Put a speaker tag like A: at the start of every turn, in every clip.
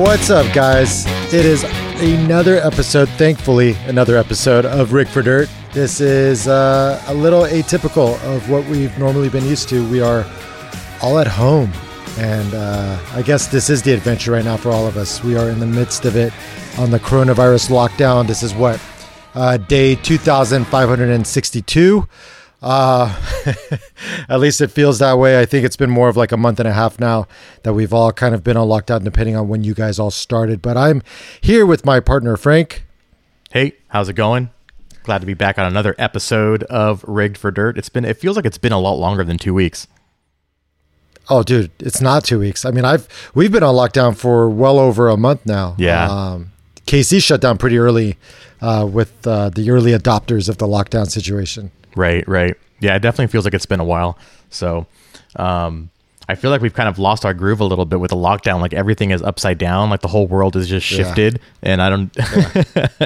A: What's up, guys? It is another episode, thankfully, another episode of Rigged for Dirt. This is uh, a little atypical of what we've normally been used to. We are all at home, and uh, I guess this is the adventure right now for all of us. We are in the midst of it on the coronavirus lockdown. This is what? Uh, day 2562. Uh, at least it feels that way. I think it's been more of like a month and a half now that we've all kind of been on lockdown, depending on when you guys all started. But I'm here with my partner, Frank.
B: Hey, how's it going? Glad to be back on another episode of Rigged for Dirt. It's been, it feels like it's been a lot longer than two weeks.
A: Oh, dude, it's not two weeks. I mean, I've we've been on lockdown for well over a month now.
B: Yeah.
A: Um, KC shut down pretty early uh, with uh, the early adopters of the lockdown situation.
B: Right, right. Yeah, it definitely feels like it's been a while. So, um, I feel like we've kind of lost our groove a little bit with the lockdown. Like everything is upside down. Like the whole world is just
A: Yeah.
B: shifted, and I don't.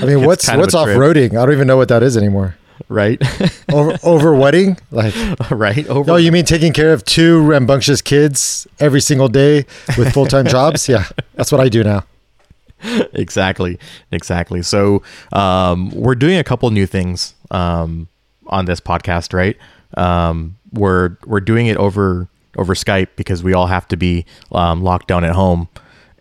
A: I mean, what's what's off roading? I don't even know what that is anymore.
B: right,
A: Over over wedding? Like,
B: right. Over.
A: no, you mean taking care of two rambunctious kids every single day with full time jobs? Yeah, that's what I do now.
B: exactly exactly so um, we're doing a couple new things um, on this podcast right um, we're we're doing it over over skype because we all have to be um, locked down at home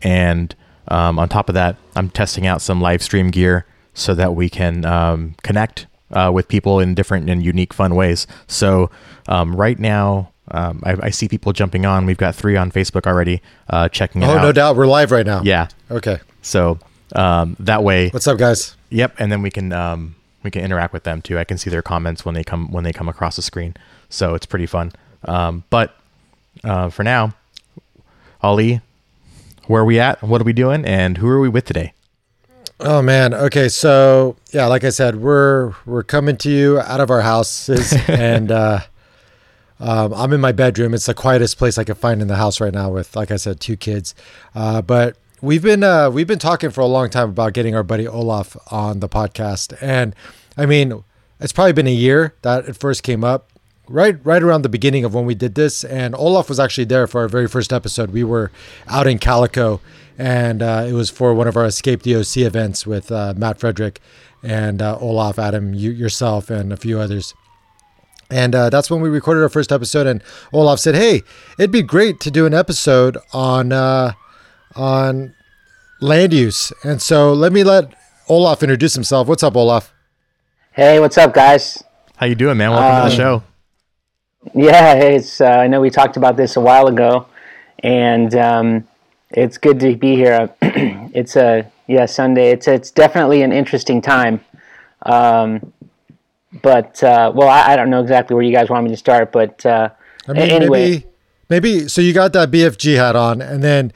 B: and um, on top of that i'm testing out some live stream gear so that we can um, connect uh, with people in different and unique fun ways so um, right now um, I, I see people jumping on. We've got three on Facebook already, uh, checking
A: Oh,
B: out.
A: no doubt. We're live right now.
B: Yeah,
A: Okay.
B: So um, that way,
A: What's up, guys?
B: yep, and then we can um, we can interact with them too. I can see their comments when they come when they come across the screen, so it's pretty fun. Um, but uh, for now, Ali, where are we at? What are we doing? And who are we with today?
A: Oh man. Okay. So yeah, like I said, we're we're coming to you out of our houses, and uh, um, I'm in my bedroom. It's the quietest place I can find in the house right now, with like I said, two kids. Uh, but we've been uh, we've been talking for a long time about getting our buddy Olaf on the podcast, and I mean, it's probably been a year that it first came up. Right, right around the beginning of when we did this, and Olaf was actually there for our very first episode. We were out in Calico, and uh, it was for one of our Escape the OC events with uh, Matt Frederick and uh, Olaf, Adam, you, yourself, and a few others. And uh, that's when we recorded our first episode. And Olaf said, "Hey, it'd be great to do an episode on uh, on land use." And so let me let Olaf introduce himself. What's up, Olaf?
C: Hey, what's up, guys?
B: How you doing, man? Welcome to the
C: Um,
B: show.
C: Yeah, it's uh, I know we talked about this a while ago, and um, it's good to be here. it's a yeah Sunday. It's it's definitely an interesting time. Um, but uh, well, I, I don't know exactly where you guys want me to start, but uh,
A: I mean,
C: anyway,
A: maybe, maybe. So you got that BFG hat on, and then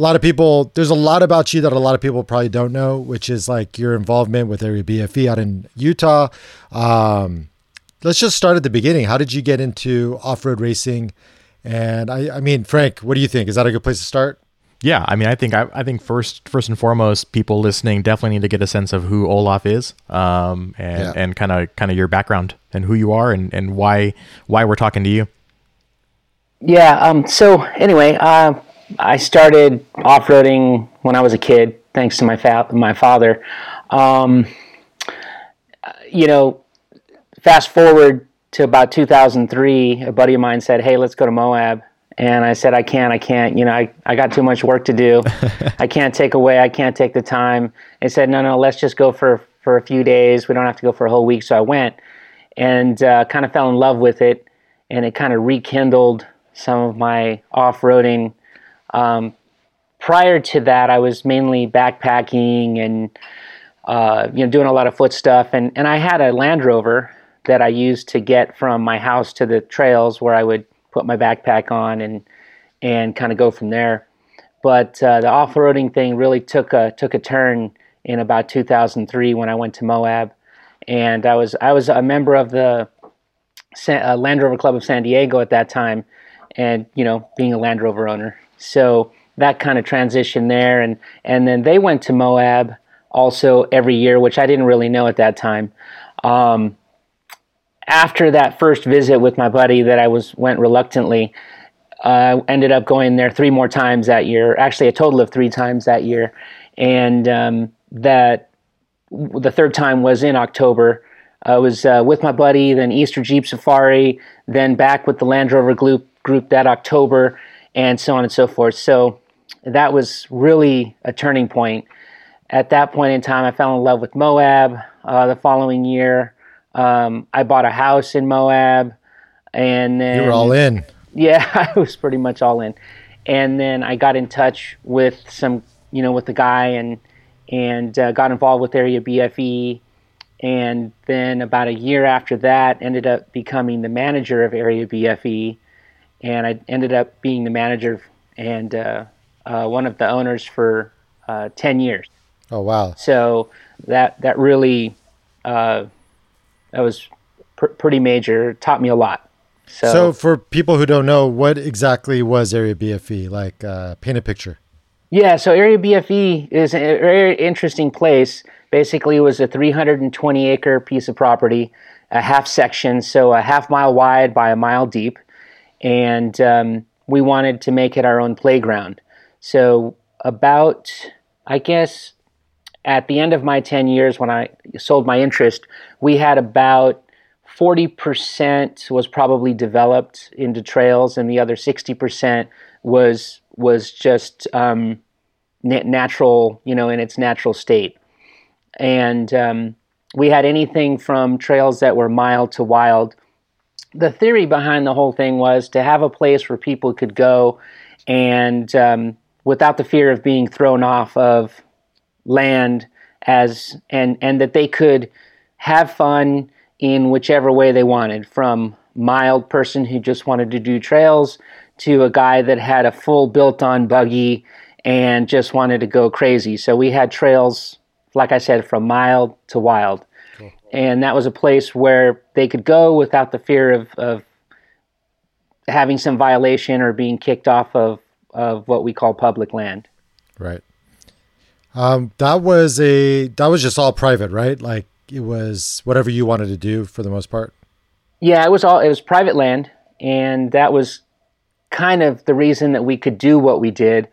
A: a lot of people. There's a lot about you that a lot of people probably don't know, which is like your involvement with Area BFE out in Utah. Um, let's just start at the beginning. How did you get into off-road racing? And I, I mean, Frank, what do you think? Is that a good place to start?
B: Yeah, I mean, I think I, I think first first and foremost, people listening definitely need to get a sense of who Olaf is, um, and
A: Yeah.
B: and kind of kind of your background and who you are and, and why why we're talking to you.
C: Yeah. Um, so anyway, uh, I started off roading when I was a kid, thanks to my fa- my father. Um, you know, fast forward to about 2003, a buddy of mine said, "Hey, let's go to Moab." And I said, I can't, I can't, you know, I, I got too much work to do. I can't take away, I can't take the time. They said, no, no, let's just go for, for a few days. We don't have to go for a whole week. So I went and uh, kind of fell in love with it. And it kind of rekindled some of my off roading. Um, prior to that, I was mainly backpacking and uh, you know doing a lot of foot stuff. And and I had a Land Rover that I used to get from my house to the trails where I would put my backpack on and and kind of go from there. But uh, the off roading thing really took a took a turn in about 2003 when I went to Moab, and I was I was a member of the Sa- uh, Land Rover Club of San Diego at that time, and you know being a Land Rover owner, so that kind of transition there, and and then they went to Moab also every year, which I didn't really know at that time. Um, after that first visit with my buddy, that I was went reluctantly. uh, ended up going there three more times that year. Actually, a total of three times that year, and um, that the third time was in October. I was uh, with my buddy, then Easter Jeep Safari, then back with the Land Rover group, group that October, and so on and so forth. So that was really a turning point. At that point in time, I fell in love with Moab. Uh, the following year, um, I bought a house in Moab, and then
A: You were all in.
C: yeah, I was pretty much all in. And then I got in touch with some, you know, with the guy and and uh, got involved with Area BFE. And then about a year after that, ended up becoming the manager of Area BFE. And I ended up being the manager and uh, uh, one of the owners for uh, 10 years.
A: Oh wow.
C: So that that really uh, that was pr- pretty major. Taught me a lot. So,
A: So for people who don't know, what exactly was Area BFE? Like, uh, paint a picture.
C: yeah, so Area BFE is a very interesting place. Basically, it was a 320 acre piece of property, a half section, so a half mile wide by a mile deep, and um, we wanted to make it our own playground. So about, I guess, at the end of my 10 years when I sold my interest, we had about 40% was probably developed into trails and the other 60% was was just um, na- natural, you know, in its natural state. And um, we had anything from trails that were mild to wild. The theory behind the whole thing was to have a place where people could go and um, without the fear of being thrown off of land as and and that they could have fun in whichever way they wanted from mild person who just wanted to do trails to a guy that had a full built on buggy and just wanted to go crazy. So we had trails like i said from mild to wild and that was a place where they could go without the fear of, of having some violation or being kicked off of, of what we call public land
A: Right. Um, that was a that was just all private, right? Like it was whatever you wanted to do for the most part.
C: Yeah, it was all it was private land, and that was kind of the reason that we could do what we did.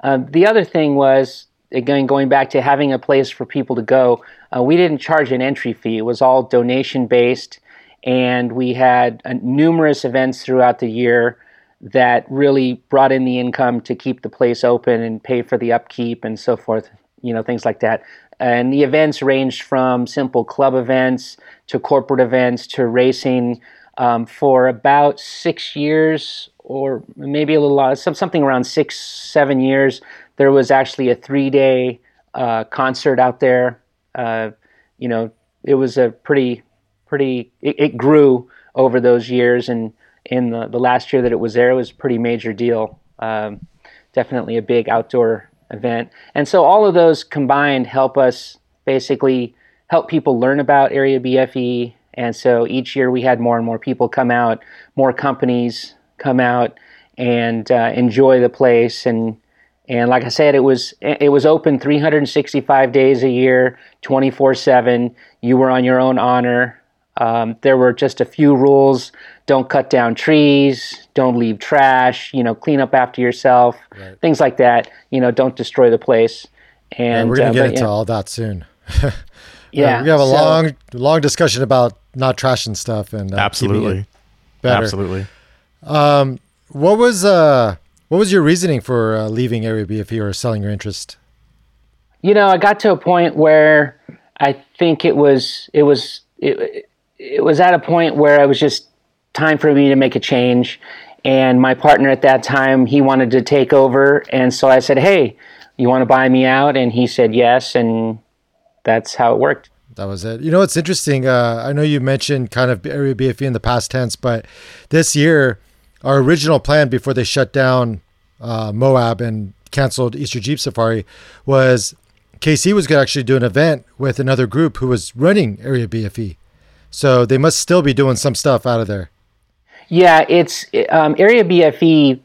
C: Uh, the other thing was again going back to having a place for people to go. Uh, we didn't charge an entry fee; it was all donation based, and we had uh, numerous events throughout the year that really brought in the income to keep the place open and pay for the upkeep and so forth. You know, things like that. And the events ranged from simple club events to corporate events to racing. Um, for about six years, or maybe a little, uh, some, something around six, seven years, there was actually a three-day uh, concert out there. Uh, you know, it was a pretty, pretty. It, it grew over those years, and in the, the last year that it was there, it was a pretty major deal. Um, definitely a big outdoor event. And so all of those combined help us basically help people learn about Area BFE. And so each year we had more and more people come out, more companies come out and uh, enjoy the place. And and like I said, it was it was open 365 days a year, 24 seven. You were on your own honor. Um, there were just a few rules: don't cut down trees, don't leave trash, you know, clean up after yourself,
A: Right.
C: things like that. You know, don't destroy the place.
A: And
C: And
A: we're gonna
C: uh,
A: get
C: but,
A: into
C: yeah,
A: all that soon.
C: yeah,
A: Uh, we have a
C: so-
A: long long discussion about not trashing stuff and uh,
B: Absolutely.
A: it better.
B: Absolutely.
A: What was uh what was your reasoning for uh, leaving Area BFE or selling your interest?
C: you know, I got to a point where I think it was it was it, it was at a point where it was just time for me to make a change. And my partner at that time, he wanted to take over, and so I said, "Hey, you want to buy me out?" And he said yes, and that's how it worked.
A: That was it. You know, it's interesting. Uh, I know you mentioned kind of Area BFE in the past tense, but this year, our original plan before they shut down uh, Moab and canceled Easter Jeep Safari was KC was going to actually do an event with another group who was running Area BFE. So they must still be doing some stuff out of there.
C: Yeah, it's um, Area BFE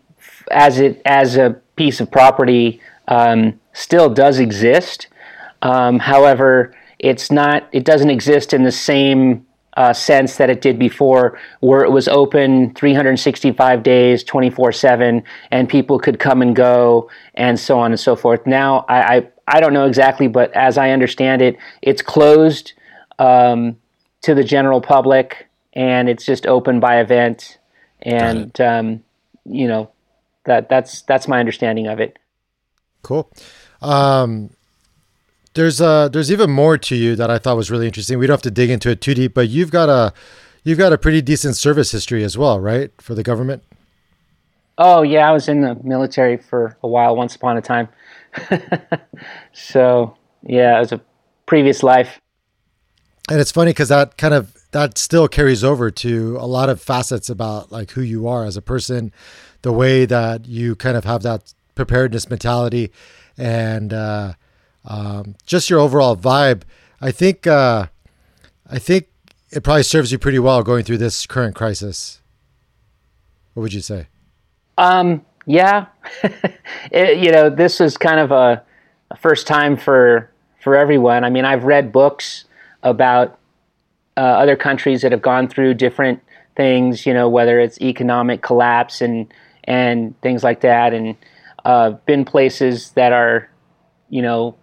C: as it as a piece of property um, still does exist. Um, however, it's not. It doesn't exist in the same uh, sense that it did before, where it was open 365 days, 24 7, and people could come and go, and so on and so forth. Now, I, I, I don't know exactly, but as I understand it, it's closed um, to the general public and it's just open by event. And, um, you know, that that's that's my understanding of it.
A: Cool. Um, there's uh there's even more to you that I thought was really interesting. We don't have to dig into it too deep, but you've got a you've got a pretty decent service history as well, right, for the government?
C: Oh yeah, I was in the military for a while once upon a time. so yeah, it was a previous life.
A: And it's funny because that kind of that still carries over to a lot of facets about like who you are as a person, the way that you kind of have that preparedness mentality, and uh, um, just your overall vibe. I think uh, I think it probably serves you pretty well going through this current crisis. What would you say?
C: Um, yeah, it, you know, this is kind of a, a, first time for for everyone. I mean, I've read books about uh, other countries that have gone through different things. You know, whether it's economic collapse and and things like that, and uh, been places that are, you know,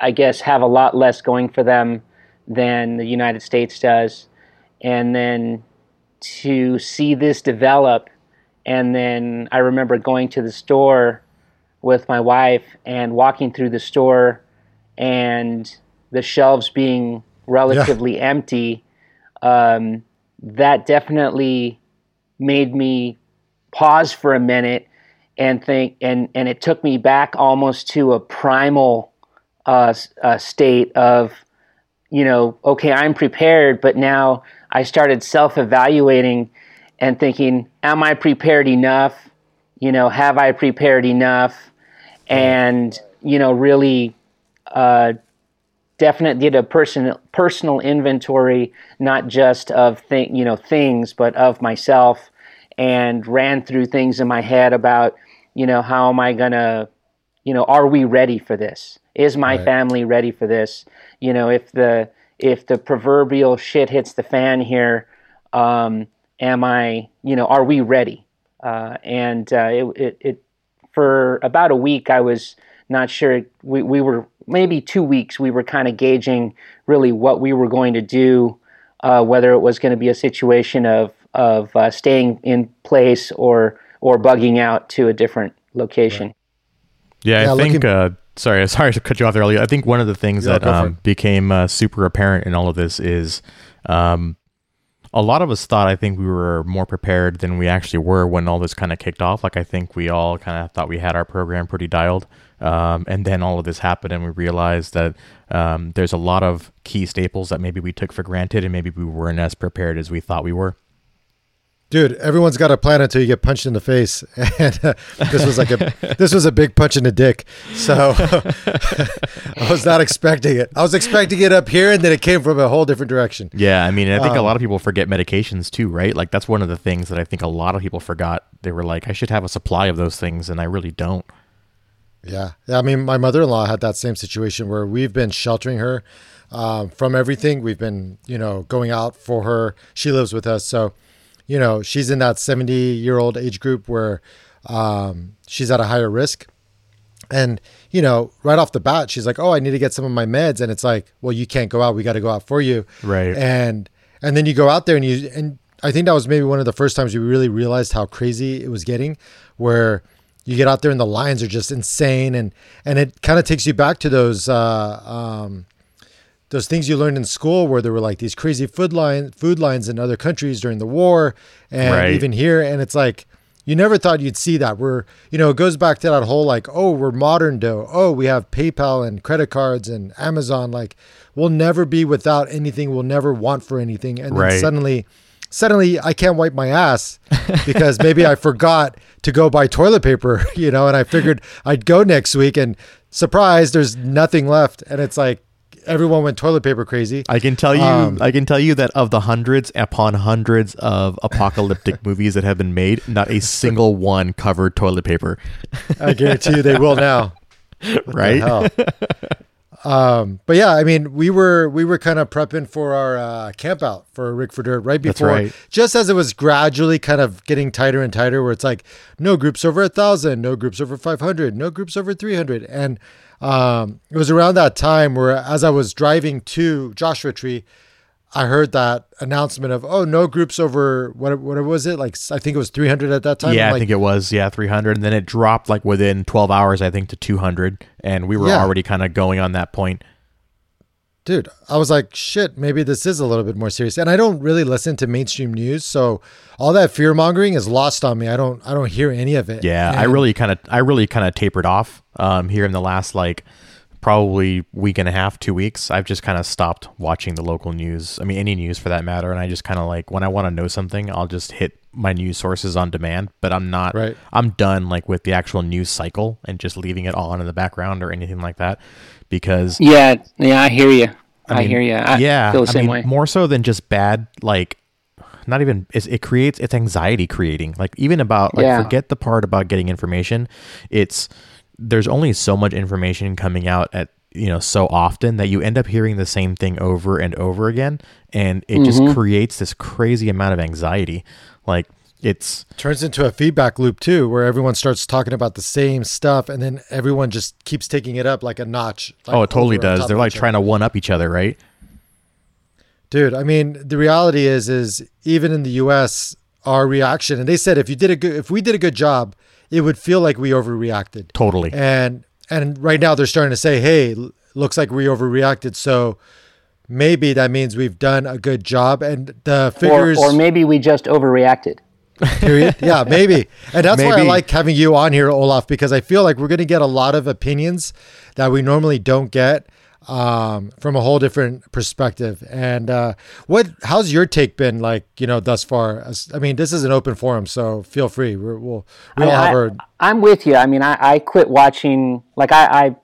C: I guess have a lot less going for them than the United States does, and then to see this develop, and then I remember going to the store with my wife and walking through the store and the shelves being relatively yeah. empty, um, that definitely made me pause for a minute and think, and, and it took me back almost to a primal uh, uh, state of, you know, okay, I'm prepared, but now I started self evaluating and thinking, am I prepared enough? You know, have I prepared enough? And, you know, really uh, definite did a personal personal inventory, not just of thing, you know, things, but of myself, and ran through things in my head about, you know, how am I gonna, you know, are we ready for this? Is my right. family ready for this? You know, if the if the proverbial shit hits the fan here, um, am I, you know, are we ready? Uh, and uh, it, it, it, for about a week, I was not sure. We, we were maybe two weeks. We were kind of gauging really what we were going to do, uh, whether it was going to be a situation of of uh, staying in place or or bugging out to a different location. Right.
B: Yeah, yeah, I think. Looking- uh, sorry, sorry to cut you off there. I think one of the things yeah, that um, became uh, super apparent in all of this is um, a lot of us thought I think we were more prepared than we actually were when all this kind of kicked off. Like I think we all kind of thought we had our program pretty dialed, um, and then all of this happened, and we realized that um, there's a lot of key staples that maybe we took for granted, and maybe we weren't as prepared as we thought we were.
A: Dude, everyone's got a plan until you get punched in the face, and uh, this was like a this was a big punch in the dick. So I was not expecting it. I was expecting it up here, and then it came from a whole different direction.
B: Yeah, I mean, I think um, a lot of people forget medications too, right? Like that's one of the things that I think a lot of people forgot. They were like, "I should have a supply of those things," and I really don't.
A: Yeah, yeah. I mean, my mother-in-law had that same situation where we've been sheltering her um, from everything. We've been, you know, going out for her. She lives with us, so you know, she's in that 70 year old age group where um, she's at a higher risk. And, you know, right off the bat, she's like, oh, I need to get some of my meds. And it's like, well, you can't go out. We got to go out for you.
B: Right.
A: And, and then you go out there and you, and I think that was maybe one of the first times we really realized how crazy it was getting, where you get out there and the lines are just insane. And, and it kind of takes you back to those, uh, um, those things you learned in school where there were like these crazy food line food lines in other countries during the war and right. even here and it's like you never thought you'd see that we're you know it goes back to that whole like oh we're modern dough oh we have paypal and credit cards and amazon like we'll never be without anything we'll never want for anything and right. then suddenly suddenly i can't wipe my ass because maybe i forgot to go buy toilet paper you know and i figured i'd go next week and surprise there's nothing left and it's like everyone went toilet paper crazy.
B: I can tell you, um, I can tell you that of the hundreds upon hundreds of apocalyptic movies that have been made, not a single one covered toilet paper.
A: I guarantee you they will now.
B: right?
A: Um, but yeah, I mean, we were we were kind of prepping for our uh, camp out for Rigged for Dirt right before,
B: right.
A: just as it was gradually kind of getting tighter and tighter, where it's like no groups over a thousand, no groups over five hundred, no groups over three hundred, and um, it was around that time where as I was driving to Joshua Tree, I heard that announcement of oh no groups over what what was it like I think it was 300 at that time.
B: yeah,
A: I'm
B: I think it was yeah 300, and then it dropped like within 12 hours, I think, to 200, and we were
A: Yeah.
B: already kind of going on that point.
A: dude, I was like shit, maybe this is a little bit more serious. And I don't really listen to mainstream news, so all that fear mongering is lost on me. I don't I don't hear any of it.
B: Yeah, I really kind of I really kind of tapered off um, here in the last like probably week and a half, two weeks. I've just kind of stopped watching the local news. I mean, any news for that matter. And I just kind of like when I want to know something, I'll just hit my news sources on demand. But I'm not.
A: Right.
B: I'm done like with the actual news cycle and just leaving it on in the background or anything like that because
C: Yeah, yeah, I hear you. I,
B: mean,
C: hear you. I
B: yeah,
C: feel the
B: I
C: same
B: mean,
C: way.
B: More so than just bad, like not even it's, it creates it's anxiety creating. Like even about like
C: Yeah.
B: forget the part about getting information. It's there's only so much information coming out at you know so often that you end up hearing the same thing over and over again, and it
C: Mm-hmm.
B: just creates this crazy amount of anxiety. Like it's
A: turns into a feedback loop too, where everyone starts talking about the same stuff, and then everyone just keeps taking it up like a notch. like,
B: oh, it totally does. They're like
A: each other.
B: trying to one up each other, right?
A: Dude, I mean, the reality is, is even in the U.S., our reaction, and they said if you did a good, if we did a good job, it would feel like we overreacted.
B: Totally.
A: And and right now they're starting to say, hey, looks like we overreacted, so maybe that means we've done a good job. And the
C: Or,
A: figures,
C: or maybe we just overreacted.
A: period, yeah, maybe. And that's why I like having you on here, Olaf, because I feel like we're going to get a lot of opinions that we normally don't get um, from a whole different perspective. And uh, what? How's your take been like? You know, thus far. As, I mean, this is an open forum, so feel free. We're, we'll we all
C: I,
A: have our
C: am with you. I mean, I, I quit watching. Like I, I,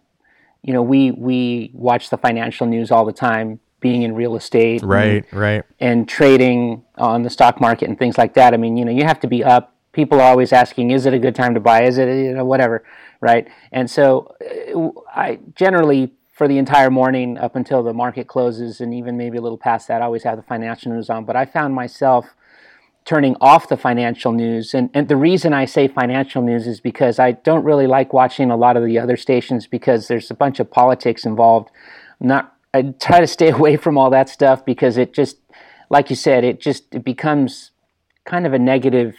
C: you know, we we watch the financial news all the time. Being in real estate, and-
B: Right, right.
C: and trading on the stock market and things like that. I mean, you know, you have to be up. People are always asking, "Is it a good time to buy? Is it you know whatever?" Right? And so, uh, I generally for the entire morning up until the market closes, and even maybe a little past that, I always have the financial news on. But I found myself turning off the financial news. And, and the reason I say financial news is because I don't really like watching a lot of the other stations because there's a bunch of politics involved. Not I try to stay away from all that stuff because it just, like you said, it just it becomes kind of a negative,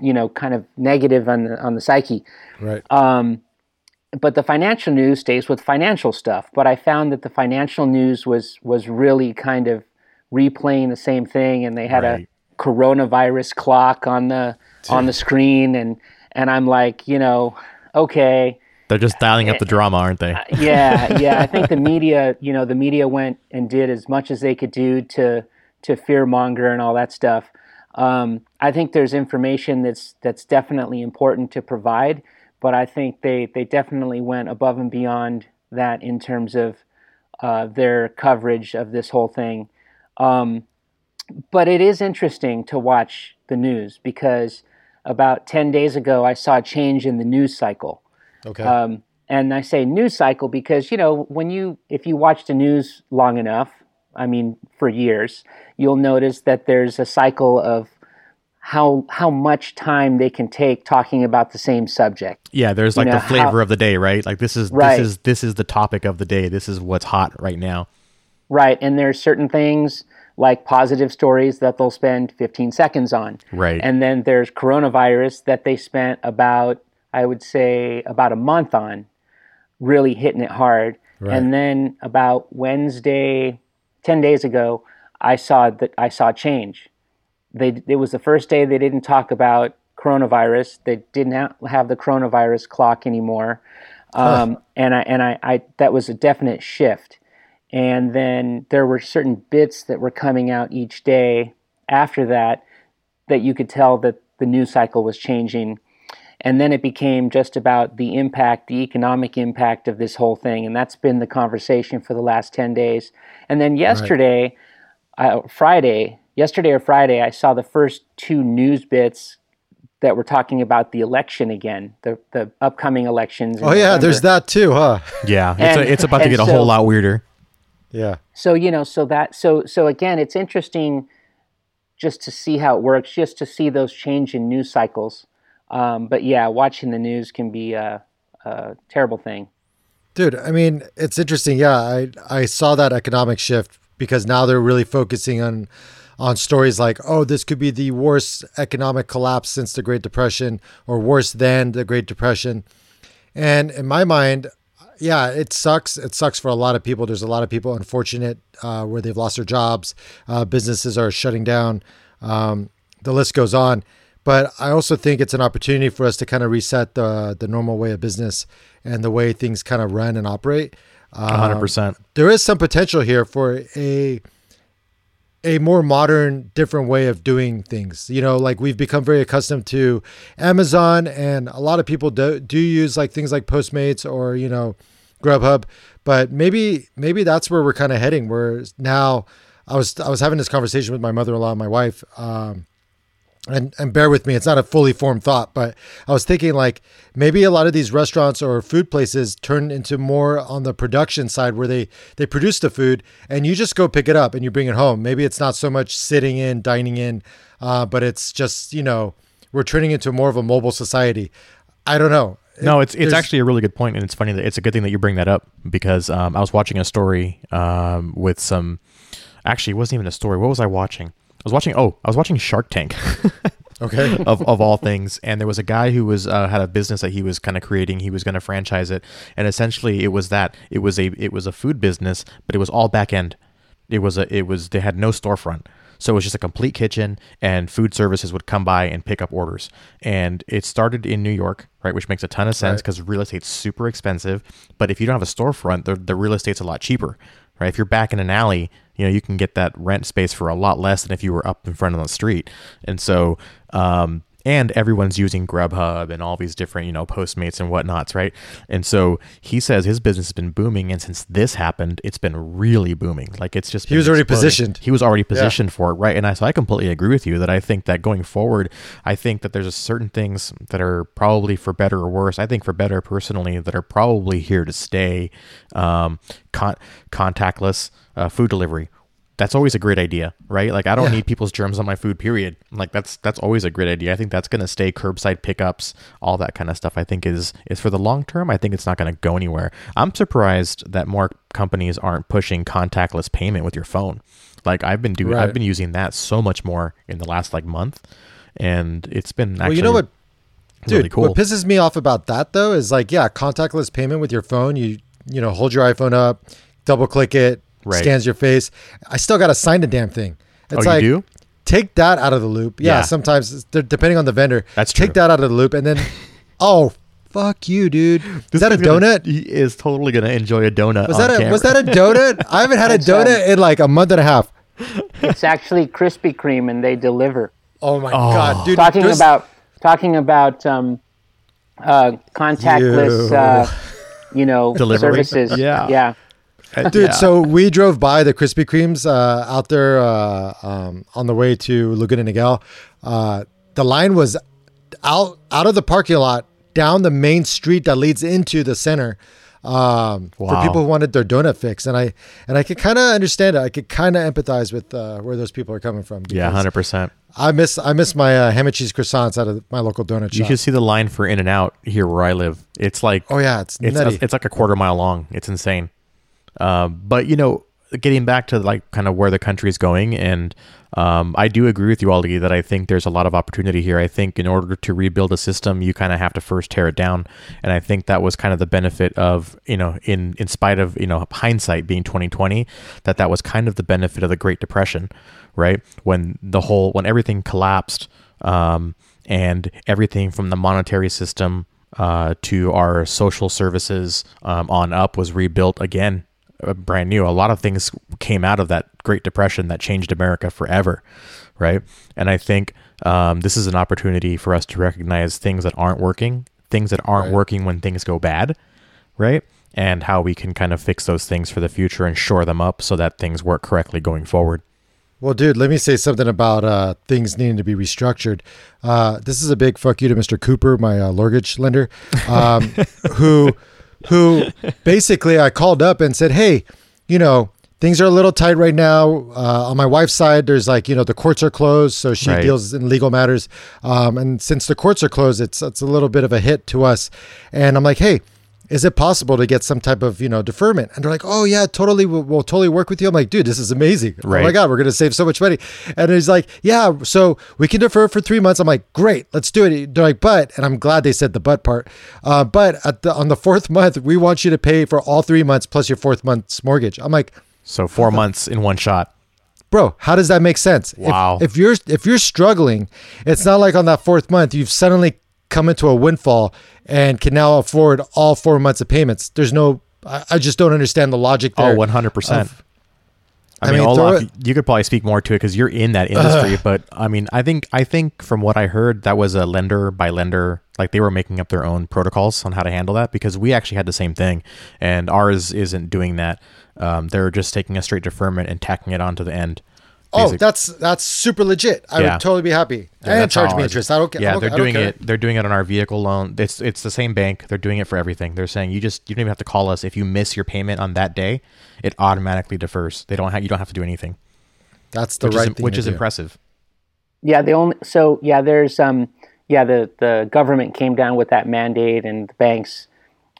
C: you know, kind of negative on the on the psyche
A: right.
C: Um, but the financial news stays with financial stuff. But I found that the financial news was was really kind of replaying the same thing, and they had
B: Right.
C: a coronavirus clock on the on the screen, and and I'm like, you know, okay,
B: They're just dialing up the drama, aren't they?
C: yeah, yeah. I think the media, you know, the media went and did as much as they could do to to fear monger and all that stuff. Um, I think there's information that's that's definitely important to provide, but I think they they definitely went above and beyond that in terms of uh, their coverage of this whole thing. Um, but it is interesting to watch the news because about 10 days ago I saw a change in the news cycle.
A: Okay.
C: Um, and I say news cycle because you know when you if you watch the news long enough, I mean for years, you'll notice that there's a cycle of how how much time they can take talking about the same subject.
B: Yeah, there's like
C: know,
B: the flavor
C: how-
B: of the day, right? Like this is
C: Right.
B: this is this is the topic of the day. This is what's hot right now.
C: Right, and there's certain things like positive stories that they'll spend 15 seconds on.
B: Right.
C: And then there's coronavirus that they spent about, I would say, about a month on, really hitting it hard.
A: Right.
C: And then about Wednesday, 10 days ago, I saw that I saw change. They, it was the first day they didn't talk about coronavirus. They didn't ha- have the coronavirus clock anymore. Um, And I and I, I that was a definite shift. And then there were certain bits that were coming out each day after that that you could tell that the news cycle was changing. And then it became just about the impact, the economic impact of this whole thing. And that's been the conversation for the last 10 days. And then yesterday, uh, Friday, yesterday or Friday, I saw the first two news bits that we're talking about the election again, the the upcoming elections.
A: Oh yeah, there's that too, huh?
B: Yeah, it's, a, it's about to get a
C: so-
B: whole lot weirder.
A: Yeah.
C: So you know, so that so so again, it's interesting just to see how it works, just to see those change in news cycles. Um, but yeah, watching the news can be a, a terrible thing.
A: Dude, I mean, it's interesting. Yeah, I I saw that economic shift because now they're really focusing on on stories like, oh, this could be the worst economic collapse since the Great Depression or worse than the Great Depression. And in my mind, yeah, it sucks. It sucks for a lot of people. There's a lot of people unfortunate uh, where they've lost their jobs. Uh, businesses are shutting down. Um, the list goes on. But I also think it's an opportunity for us to kind of reset the the normal way of business and the way things kind of run and operate.
B: Hundred percent.
A: There is some potential here for a a more modern, different way of doing things. You know, like we've become very accustomed to Amazon, and a lot of people do, do use like things like Postmates or you know Grubhub. But maybe maybe that's where we're kind of heading. Where now, I was I was having this conversation with my mother-in-law and my wife. Um, and and bear with me, it's not a fully formed thought, but I was thinking like maybe a lot of these restaurants or food places turn into more on the production side where they they produce the food and you just go pick it up and you bring it home. Maybe it's not so much sitting in, dining in, uh, but it's just you know we're turning into more of a mobile society. I don't know.
B: No, it's it's
A: There's-
B: actually a really good point, and it's funny that it's a good thing that you bring that up because um, I was watching a story um, with some. Actually, it wasn't even a story. What was I watching? I was watching. Oh, I was watching Shark Tank.
A: okay.
B: of, of all things. And there was a guy who was uh, had a business that he was kind of creating. He was going to franchise it, and essentially it was that it was a it was a food business, but it was all back end. It was a it was they had no storefront. So it was just a complete kitchen, and food services would come by and pick up orders. And it started in New York, right, which makes a ton of sense
A: Right.
B: because real estate's super expensive. But if you don't have a storefront, the, the real estate's a lot cheaper, right? If you're back in an alley, you know you can get that rent space for a lot less than if you were up in front of the street. And so, um, and everyone's using Grubhub and all these different, you know, Postmates and whatnots, right? And so he says his business has been booming, and since this happened, it's been really booming. Like it's just
A: He was already
B: exploding.
A: positioned.
B: He was already positioned for it, right? And I so I completely agree with you that I think that going forward, I think that there's a certain things that are probably for better or worse. I think for better personally that are probably here to stay. Um, con- contactless uh, food delivery. That's always a great idea, right? Like I don't
A: Yeah.
B: need people's germs on my food. Period. Like that's that's always a great idea. I think that's going to stay. Curbside pickups, all that kind of stuff. I think is is for the long term. I think it's not going to go anywhere. I'm surprised that more companies aren't pushing contactless payment with your phone. Like I've been doing,
A: Right.
B: I've been using that so much more in the last like month, and it's been actually
A: Well, you know what, dude?
B: really cool.
A: What pisses me off about that though is like, yeah, contactless payment with your phone. You you know, hold your iPhone up, double click it,
B: Right.
A: scans your face. I still got to sign the damn thing.
B: oh,
A: It's
B: you do?
A: take that out of the loop. Yeah,
B: Yeah.
A: sometimes depending on the vendor,
B: That's true.
A: take that out of the loop, and then oh fuck you, dude. Is that a
B: He's gonna-
A: donut?
B: He is totally gonna enjoy a donut.
A: Was
B: on
A: that a
B: camera.
A: was that a donut? I haven't had a
C: um,
A: donut in like a month and a half.
C: It's actually Krispy Kreme, and they deliver.
A: Oh my god, dude!
C: talking
A: there's-
C: about talking about um, uh, contactless,
A: You.
C: uh, you know,
B: Delivery?
C: services.
B: Yeah.
C: yeah.
A: Dude
B: Yeah.
A: so we drove by the krispy kremes uh, out there uh, um, on the way to laguna niguel uh, the line was out out of the parking lot down the main street that leads into the center um, for people who wanted their donut fix and i and i could kind of understand it i could kind of empathize with uh, where those people are coming from
B: Yeah, hundred percent.
A: i miss i miss my uh, ham and cheese croissants out of my local donut shop.
B: You can see the line for In and Out here where I live. It's like
A: oh yeah it's,
B: it's
A: nutty
B: it's like a quarter mile long. It's insane. Um, but you know, getting back to like kind of where the country is going, and um, I do agree with you, Aldi, that I think there's a lot of opportunity here. I think in order to rebuild a system, you kind of have to first tear it down, and I think that was kind of the benefit of you know, in in spite of you know hindsight being 2020, that that was kind of the benefit of the Great Depression, right? When the whole when everything collapsed. Um, and everything from the monetary system uh, to our social services um, on up was rebuilt again, brand new. A lot of things came out of that Great Depression that changed America forever, right? And I think um, this is an opportunity for us to recognize things that aren't working, things that aren't
A: Right.
B: working when things go bad, right? And how we can kind of fix those things for the future and shore them up so that things work correctly going forward.
A: Well, dude, let me say something about uh, things needing to be restructured. Uh, this is a big fuck you to Mr. Cooper, my uh, mortgage lender, um, who, who basically I called up and said, hey, you know, things are a little tight right now. Uh, on my wife's side, there's like you know the courts are closed, so she
B: Right.
A: deals in legal matters. Um, and since the courts are closed, it's it's a little bit of a hit to us. And I'm like, hey. Is it possible to get some type of you know deferment? And they're like, "Oh yeah, totally. We'll, we'll totally work with you." I'm like, "Dude, this is amazing! right. Oh my god, we're gonna save so much money." And he's like, "Yeah, so we can defer for three months." I'm like, "Great, let's do it." They're like, "But," and I'm glad they said the "but" part. Uh, but at the on the fourth month, we want you to pay for all three months plus your fourth month's mortgage. I'm like,
B: So four months in one shot.
A: bro how does that make sense If-
B: Wow.
A: if, you're if you're struggling it's not like on that fourth month you've suddenly come into a windfall and can now afford all four months of payments there's no i, I just don't understand the logic there
B: Oh, 100%.
A: of-
B: I
A: I
B: mean,
A: mean,
B: Olaf,
A: throw
B: you could probably speak more to it because you're in that industry. but I mean, I think I think from what I heard, that was a lender by lender, like they were making up their own protocols on how to handle that because we actually had the same thing, and ours isn't doing that. Um, they're just taking a straight deferment and tacking it onto the end.
A: Oh
B: Basic-
A: that's that's super legit i
B: Yeah.
A: would totally be happy
B: Yeah,
A: and charge me interest i don't care
B: Yeah,
A: I don't-
B: they're doing it. They're doing it on our vehicle loan. It's it's the same bank. They're doing it for everything. They're saying you just you don't even have to call us if you miss your payment on that day. It automatically defers. They don't have you don't have to do anything,
A: that's the
B: which
A: right
B: is
A: thing
B: which
A: to
B: is
A: do.
B: impressive.
C: Yeah, the only so yeah, there's um yeah the the government came down with that mandate, and the banks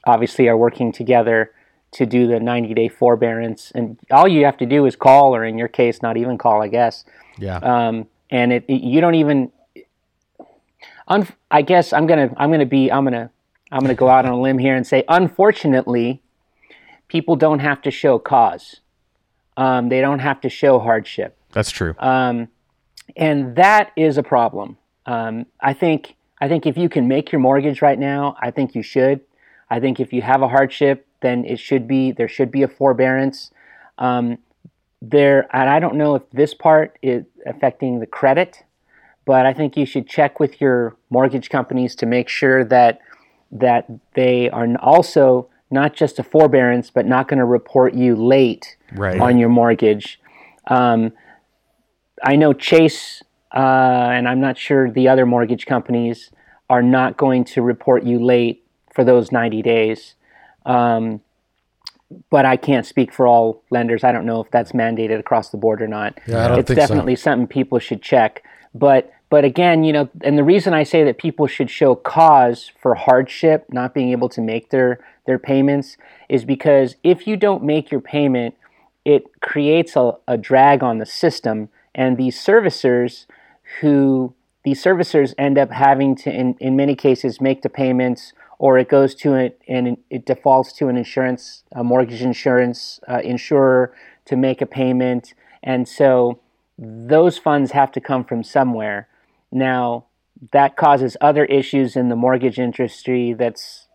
C: obviously are working together to do the 90 day forbearance, and all you have to do is call, or in your case, not even call, I guess.
B: Yeah.
C: Um, and it, it- you don't even. Un, I guess I'm gonna I'm gonna be I'm gonna I'm gonna go out on a limb here and say unfortunately, people don't have to show cause. Um, they don't have to show hardship
B: That's true.
C: um, and that is a problem. Um, I think I think if you can make your mortgage right now, I think you should. I think if you have a hardship, then it should be there should be a forbearance. Um, there, and I don't know if this part is affecting the credit, but I think you should check with your mortgage companies to make sure that that they are also not just a forbearance, but not going to report you late
B: Right.
C: on your mortgage. Um, I know Chase, uh, and I'm not sure the other mortgage companies are not going to report you late for those 90 days. Um, but I can't speak for all lenders. I don't know if that's mandated across the board or not.
A: Yeah, I don't
C: it's
A: think so.
C: definitely something people should check. But but again, you know, and the reason I say that people should show cause for hardship, not being able to make their their payments, is because if you don't make your payment, it creates a, a drag on the system, and these servicers who these servicers end up having to, in, in many cases, make the payments, or it goes to it and it defaults to an insurance, a mortgage insurance uh, insurer to make a payment, and so those funds have to come from somewhere. Now that causes other issues in the mortgage industry. That's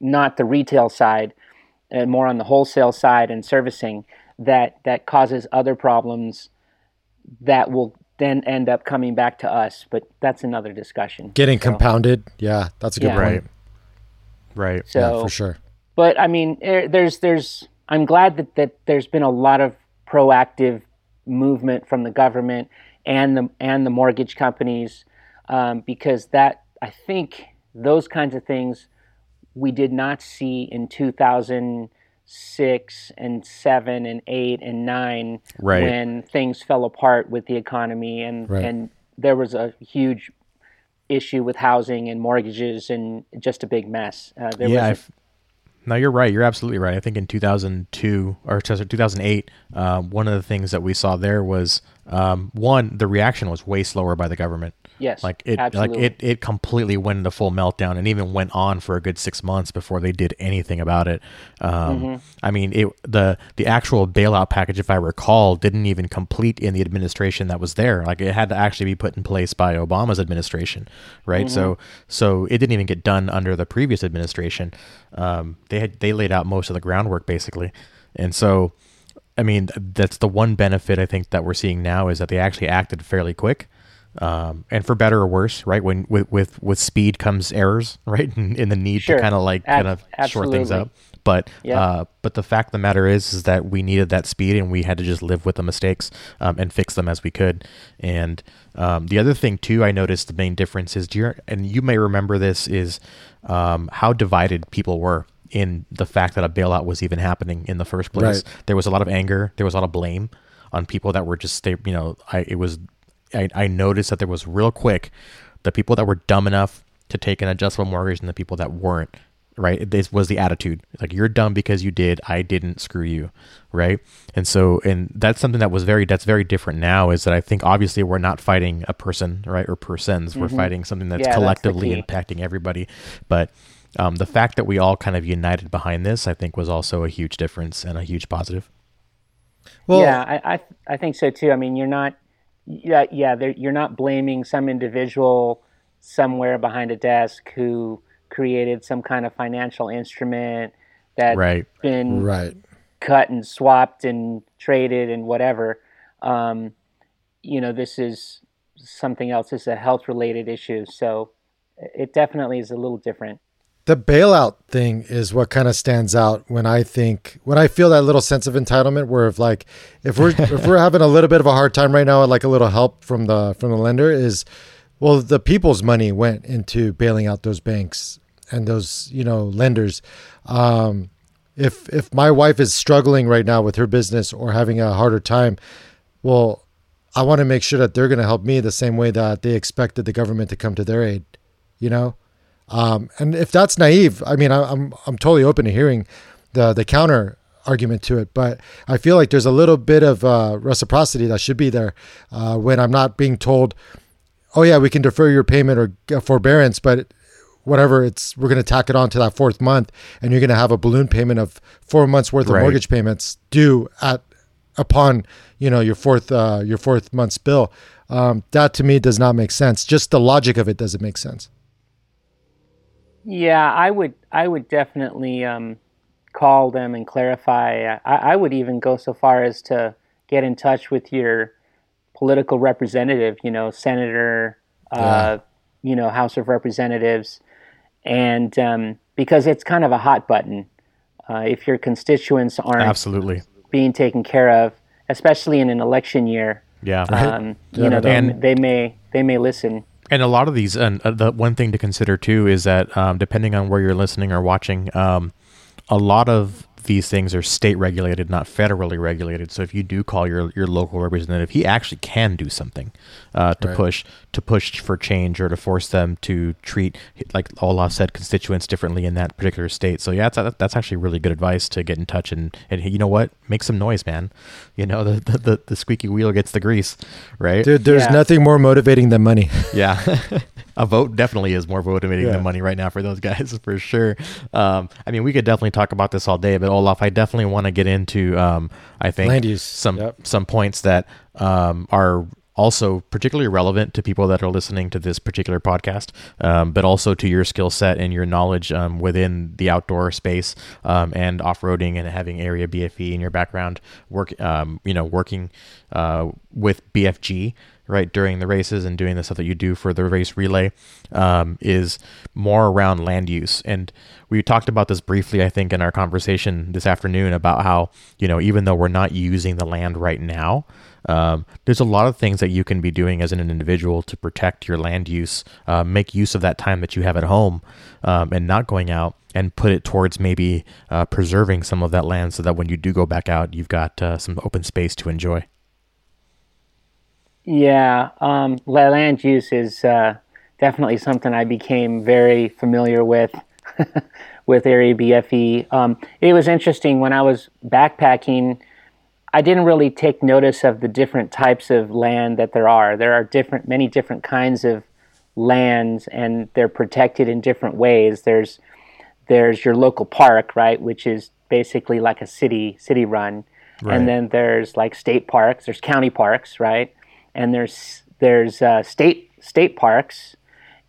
C: not the retail side, and more on the wholesale side and servicing. That that causes other problems that will then end up coming back to us. But that's another discussion.
A: Getting
C: So-
A: compounded. Yeah, that's a good
C: Yeah.
A: point.
B: Right.
C: So
A: yeah, for sure.
C: but I mean, there's there's I'm glad that that there's been a lot of proactive movement from the government and the and the mortgage companies um, because that I think those kinds of things we did not see in 2006 and 7 and 8 and 9
B: Right.
C: when things fell apart with the economy and
A: Right.
C: and there was a huge issue with housing and mortgages and just a big mess. Uh, there
B: yeah.
C: was a-
B: no, you're right. You're absolutely right. I think in 2002 or 2008, uh, one of the things that we saw there was um, one, the reaction was way slower by the government.
C: Yes,
B: Like it,
C: absolutely.
B: like it, it completely went into full meltdown, and even went on for a good six months before they did anything about it. Um,
C: Mm-hmm.
B: I mean, it the the actual bailout package, if I recall, didn't even complete in the administration that was there. Like it had to actually be put in place by Obama's administration, right? So,
C: Mm-hmm.
B: so it didn't even get done under the previous administration. Um, they had they laid out most of the groundwork basically, and so. I mean, that's the one benefit I think that we're seeing now is that they actually acted fairly quick, um, and for better or worse, right? When with with with speed comes errors, right? In, in the need
C: Sure.
B: to kind of like kind of short things up. But
C: Yeah.
B: uh, but the fact of the matter is is that we needed that speed and we had to just live with the mistakes um, and fix them as we could. And um, the other thing too, I noticed the main difference is, do you, and you may remember this is um, how divided people were in the fact that a bailout was even happening in the first place.
A: Right.
B: There was a lot of anger. There was a lot of blame on people that were just they, you know, I it was I, I noticed that there was real quick the people that were dumb enough to take an adjustable mortgage and the people that weren't. Right, this was the attitude. Like you're dumb because you did. I didn't. Screw you. Right, and so and that's something that was very that's very different now. Is that I think obviously we're not fighting a person, right, or persons. We're fighting something that's
C: Mm-hmm. Yeah,
B: collectively
C: key.
B: impacting everybody. But um, the fact that we all kind of united behind this, I think, was also a huge difference and a huge positive.
A: Well,
C: yeah, I, I I think so too. I mean, you're not, yeah, yeah, you're not blaming some individual somewhere behind a desk who created some kind of financial instrument that's
B: Right.
C: been
A: right.
C: cut and swapped and traded and whatever. Um, you know, this is something else. This is a health related issue, so it definitely is a little different.
A: The bailout thing is what kind of stands out when I think when I feel that little sense of entitlement where if like if we're if we're having a little bit of a hard time right now and like a little help from the from the lender is well the people's money went into bailing out those banks and those you know lenders. Um if if my wife is struggling right now with her business or having a harder time well I want to make sure that they're going to help me the same way that they expected the government to come to their aid you know um, and if that's naive, I mean, I, I'm I'm totally open to hearing the the counter argument to it. But I feel like there's a little bit of uh, reciprocity that should be there uh, when I'm not being told, "Oh yeah, we can defer your payment or forbearance," but whatever it's we're going to tack it on to that fourth month, and you're going to have a balloon payment of four months worth of mortgage payments due at upon you know your fourth uh, your fourth month's bill. Um, that to me does not make sense. Just the logic of it doesn't make sense.
C: Yeah, I would. I would definitely um, call them and clarify. I, I would even go so far as to get in touch with your political representative. You know, senator. Uh, you know, House of Representatives, and um, because it's kind of a hot button. Uh, if your constituents aren't
B: Absolutely.
C: being taken care of, especially in an election year,
B: Yeah.
C: um,
A: Yeah,
C: you know, they, they may they may listen.
B: And a lot of these, and uh, the one thing to consider too is that um, depending on where you're listening or watching, um, a lot of these things are state regulated, not federally regulated. So if you do call your your local representative, he actually can do something uh, to
A: Right.
B: push to push for change or to force them to treat, like Olaf said, constituents differently in that particular state. So yeah, that's that's actually really good advice to get in touch and and you know what, make some noise, man. You know the the, the, the squeaky wheel gets the grease, right?
A: Dude, there's
C: Yeah.
A: nothing more motivating than money.
B: Yeah. a vote definitely is more motivating
A: Yeah.
B: than money right now for those guys for sure. Um, I mean, we could definitely talk about this all day, but Olaf, I definitely want to get into, um, I think
A: Land use.
B: some,
A: Yep.
B: some points that, um, are also particularly relevant to people that are listening to this particular podcast, um, but also to your skill set and your knowledge, um, within the outdoor space, um, and off-roading and having area BFE in your background, work, um, you know, working, uh, with BFG, right during the races and doing the stuff that you do for the race relay um, is more around land use. And we talked about this briefly i think in our conversation this afternoon about how you know even though we're not using the land right now um, there's a lot of things that you can be doing as an individual to protect your land use uh, make use of that time that you have at home um, and not going out and put it towards maybe uh, preserving some of that land so that when you do go back out you've got uh, some open space to enjoy
C: Yeah, um, land use is uh, definitely something I became very familiar with with Area BFE. Um, it was interesting when I was backpacking. I didn't really take notice of the different types of land that there are. There are different, many different kinds of lands, and they're protected in different ways. There's there's your local park, right, which is basically like a city city run,
B: Right.
C: and then there's like state parks. There's county parks, right, and there's there's uh, state state parks,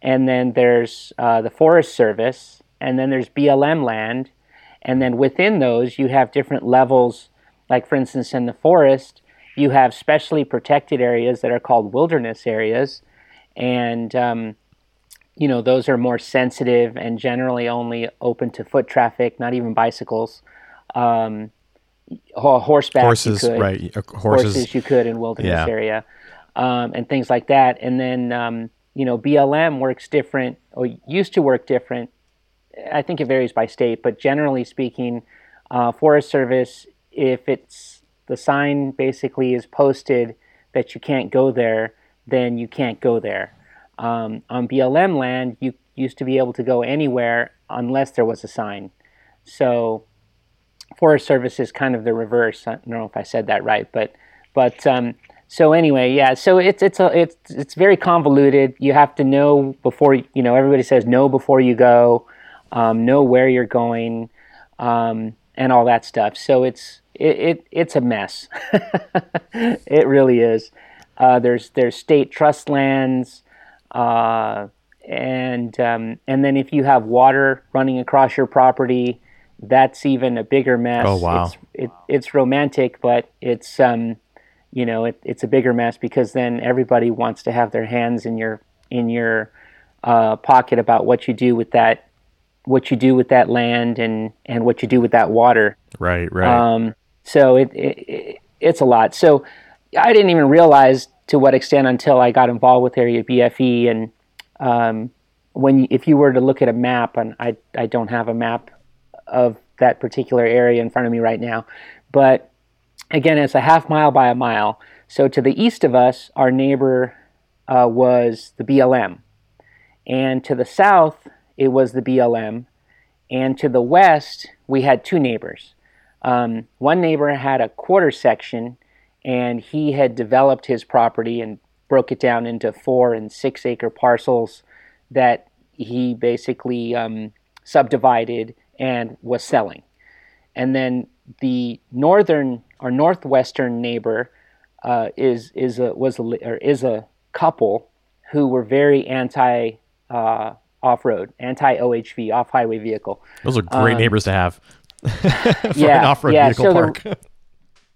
C: and then there's uh, the Forest Service, and then there's BLM land, and then within those you have different levels. Like for instance, in the forest, you have specially protected areas that are called wilderness areas, and um, you know, those are more sensitive and generally only open to foot traffic, not even bicycles. Um, horseback,
B: horses, right?
C: Horses. horses. you could in wilderness yeah. area, um, and things like that. And then um, you know, BLM works different or used to work different. I think it varies by state, but generally speaking, uh, Forest Service, if it's the sign basically is posted that you can't go there, then you can't go there. Um, on BLM land, you used to be able to go anywhere unless there was a sign. So Forest Service is kind of the reverse. I don't know if I said that right, but but um, so anyway, yeah. So it's it's a it's it's very convoluted. You have to know before you know. Everybody says know before you go, um, know where you're going, um, and all that stuff. So it's it, it it's a mess. it really is. Uh, there's there's state trust lands, uh, and um, and then if you have water running across your property, that's even a bigger mess.
B: Oh wow!
C: It's, it, it's romantic, but it's um, you know it, it's a bigger mess because then everybody wants to have their hands in your in your uh, pocket about what you do with that what you do with that land and and what you do with that water.
B: Right, right. Um,
C: so it, it, it's a lot. So I didn't even realize to what extent until I got involved with Area BFE. And um, when you, if you were to look at a map, and I I don't have a map of that particular area in front of me right now, but again, it's a half mile by a mile. So to the east of us, our neighbor uh, was the BLM, and to the south it was the BLM, and to the west we had two neighbors. Um, one neighbor had a quarter section, and he had developed his property and broke it down into four and six acre parcels that he basically um, subdivided and was selling. And then the northern or northwestern neighbor uh, is is a was a or is a couple who were very anti uh, off road, anti OHV, off highway vehicle.
B: Those are great um, neighbors to have. yeah, off-road yeah. vehicle so park.
C: The,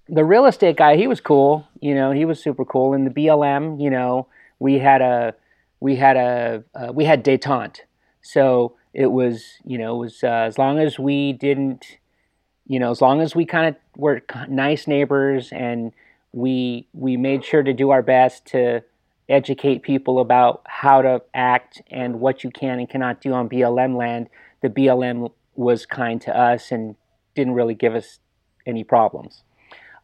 C: the real estate guy, he was cool. You know, he was super cool. In the BLM, you know, we had a we had a uh, we had detente. So it was, you know, it was uh, as long as we didn't, you know, as long as we kind of were nice neighbors and we we made sure to do our best to educate people about how to act and what you can and cannot do on BLM land. The BLM was kind to us and didn't really give us any problems.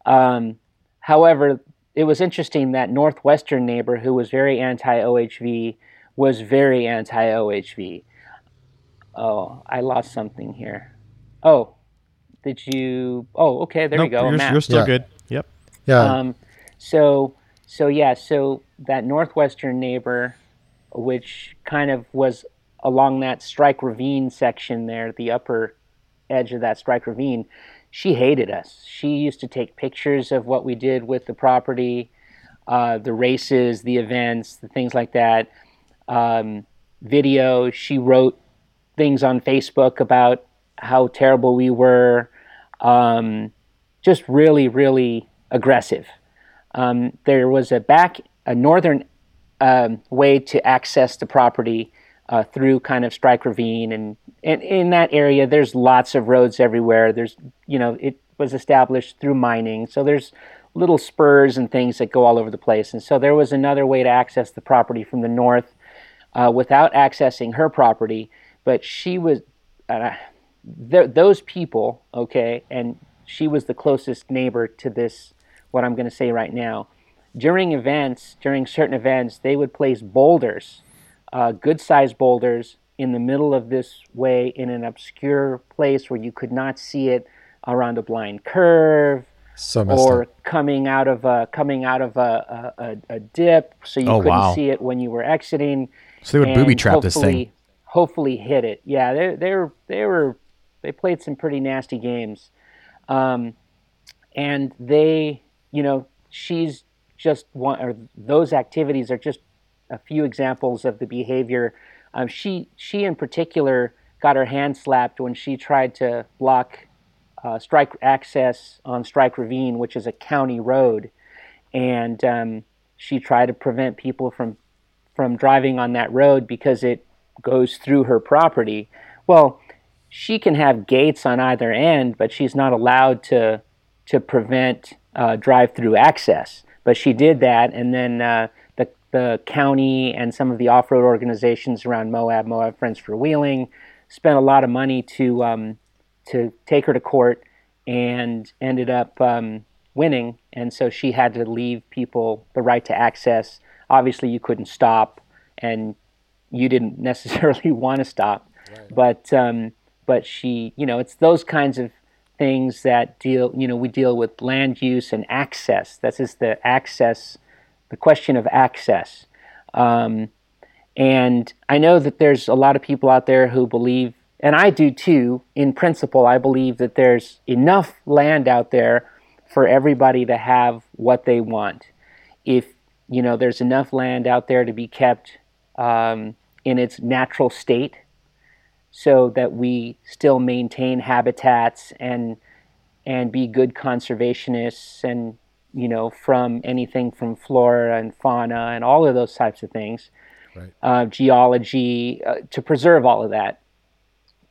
C: Um, however, it was interesting that Northwestern neighbor, who was very anti OHV, was very anti OHV. Oh, I lost something here. Oh, did you? Oh, okay, there
B: nope,
C: you go.
B: You're, you're still yeah. good. Yep.
A: Yeah.
C: Um, so, so yeah, so that Northwestern neighbor, which kind of was along that Strike Ravine section there, the upper edge of that Strike Ravine, she hated us. She used to take pictures of what we did with the property, uh, the races, the events, the things like that. Um, video. She wrote things on Facebook about how terrible we were. Um, just really, really aggressive. Um, there was a back, a northern um, way to access the property uh, through kind of Strike Ravine, and, and in that area, there's lots of roads everywhere. There's, you know, it was established through mining, so there's little spurs and things that go all over the place. And so there was another way to access the property from the north uh, without accessing her property. But she was, uh, those people, okay, and she was the closest neighbor to this, what I'm going to say right now. During events, during certain events, they would place boulders uh, good sized boulders in the middle of this way in an obscure place where you could not see it around a blind curve
A: so
C: or coming out of a coming out of a, a, a dip so you oh, couldn't wow. see it when you were exiting
B: so they would booby trap this thing
C: hopefully hit it yeah they they were they were they played some pretty nasty games um, and they you know she's just one or those activities are just a few examples of the behavior. Um, she she in particular got her hand slapped when she tried to block uh, strike access on Strike Ravine, which is a county road, and um, she tried to prevent people from from driving on that road because it goes through her property. Well, she can have gates on either end, but she's not allowed to to prevent uh, drive-through access. But she did that, and then uh, the the county and some of the off-road organizations around Moab, Moab Friends for Wheeling, spent a lot of money to um, to take her to court, and ended up um, winning. And so she had to leave people the right to access. Obviously, you couldn't stop, and you didn't necessarily want to stop, right. but um, but she, you know, it's those kinds of things that deal, you know, we deal with land use and access. This is the access, the question of access. Um, and I know that there's a lot of people out there who believe, and I do too, in principle, I believe that there's enough land out there for everybody to have what they want. If, you know, there's enough land out there to be kept um, in its natural state so that we still maintain habitats and and be good conservationists and you know from anything from flora and fauna and all of those types of things right. uh, geology uh, to preserve all of that.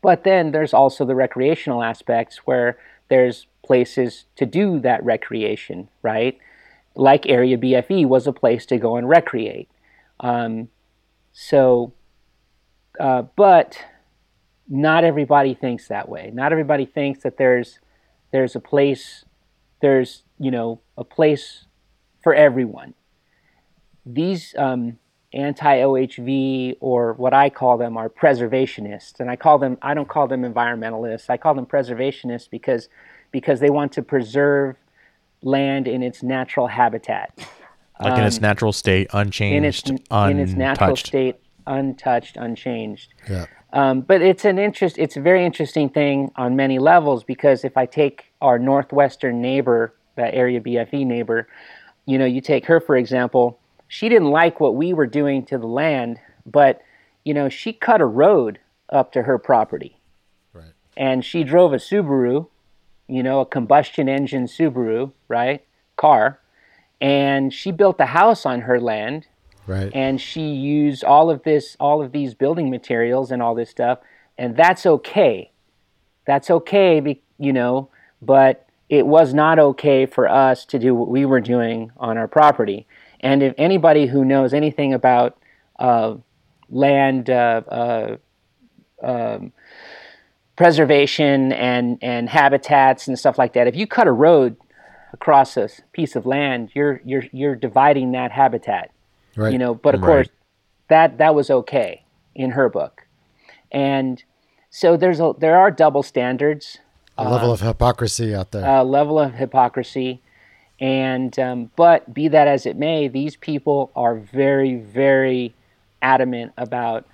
C: But then there's also the recreational aspects where there's places to do that recreation right? Like area bfe was a place to go and recreate. Um, so uh, but not everybody thinks that way. Not everybody thinks that there's there's a place there's you know a place for everyone. These um, anti-OHV or what I call them are preservationists, and I call them I don't call them environmentalists. I call them preservationists because because they want to preserve land in its natural habitat,
B: like um, in its natural state, unchanged, in its, in its natural
C: state, untouched, unchanged.
A: Yeah.
C: Um, but it's an interest. It's a very interesting thing on many levels because if I take our northwestern neighbor, that area BFE neighbor, you know, you take her for example. She didn't like what we were doing to the land, but you know, she cut a road up to her property,
A: right?
C: And she drove a Subaru, you know, a combustion engine Subaru, right, car, and she built a house on her land
A: Right.
C: And she used all of this, all of these building materials and all this stuff, and that's okay. That's okay, you know, but it was not okay for us to do what we were doing on our property. And if anybody who knows anything about uh, land uh, uh, um, preservation and, and habitats and stuff like that, if you cut a road across a piece of land, you're, you're, you're dividing that habitat.
A: Right.
C: You know, but of
B: right.
C: course that that was okay in her book. And so there's a there are double standards.
A: A level uh, of hypocrisy out there.
C: A level of hypocrisy. And um, but be that as it may, these people are very, very adamant about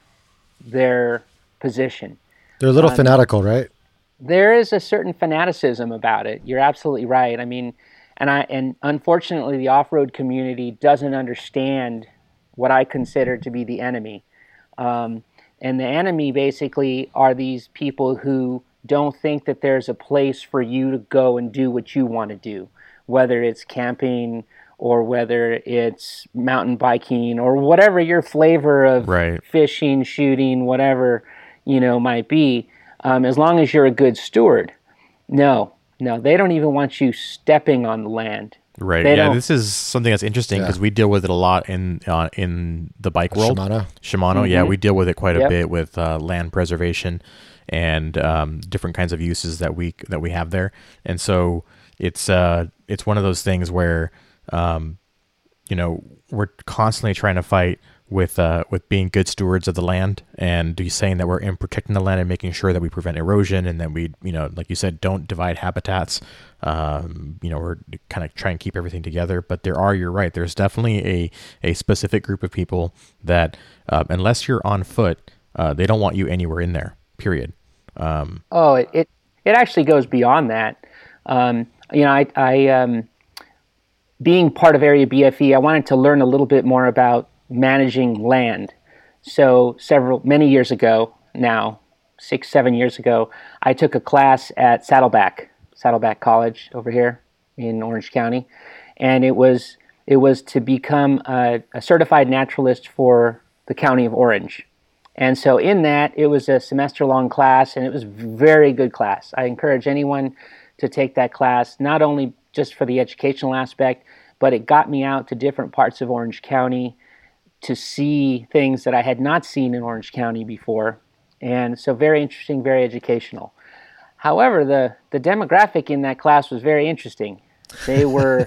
C: their position.
A: They're a little um, fanatical, right?
C: There is a certain fanaticism about it. You're absolutely right. I mean, and I and unfortunately the off-road community doesn't understand what I consider to be the enemy. Um, and the enemy basically are these people who don't think that there's a place for you to go and do what you want to do, whether it's camping or whether it's mountain biking or whatever your flavor of
B: right.
C: fishing, shooting, whatever you know might be. Um, as long as you're a good steward. No, no, they don't even want you stepping on the land.
B: Right. They yeah, this is something that's interesting because yeah. we deal with it a lot in uh, in the bike world.
A: Shimano.
B: Shimano. Mm-hmm. Yeah, we deal with it quite a bit with uh, land preservation and um, different kinds of uses that we that we have there. And so it's uh it's one of those things where um, you know we're constantly trying to fight with uh, with being good stewards of the land and saying that we're in protecting the land and making sure that we prevent erosion and that we you know like you said don't divide habitats. Um, you know we're kind of trying to keep everything together. But there are you're right there's definitely a a specific group of people that uh, unless you're on foot uh, they don't want you anywhere in there period. Um,
C: oh it, it, it actually goes beyond that. Um, you know I, I um, being part of area bfe i wanted to learn a little bit more about managing land. So several many years ago now, six seven years ago, I took a class at Saddleback Saddleback College over here in Orange County, and it was it was to become a, a certified naturalist for the county of Orange, And so in that, it was a semester long class and it was very good class. I encourage anyone to take that class, not only just for the educational aspect, but it got me out to different parts of Orange County to see things that I had not seen in Orange County before. And so very interesting, very educational. However, the, the demographic in that class was very interesting. They were,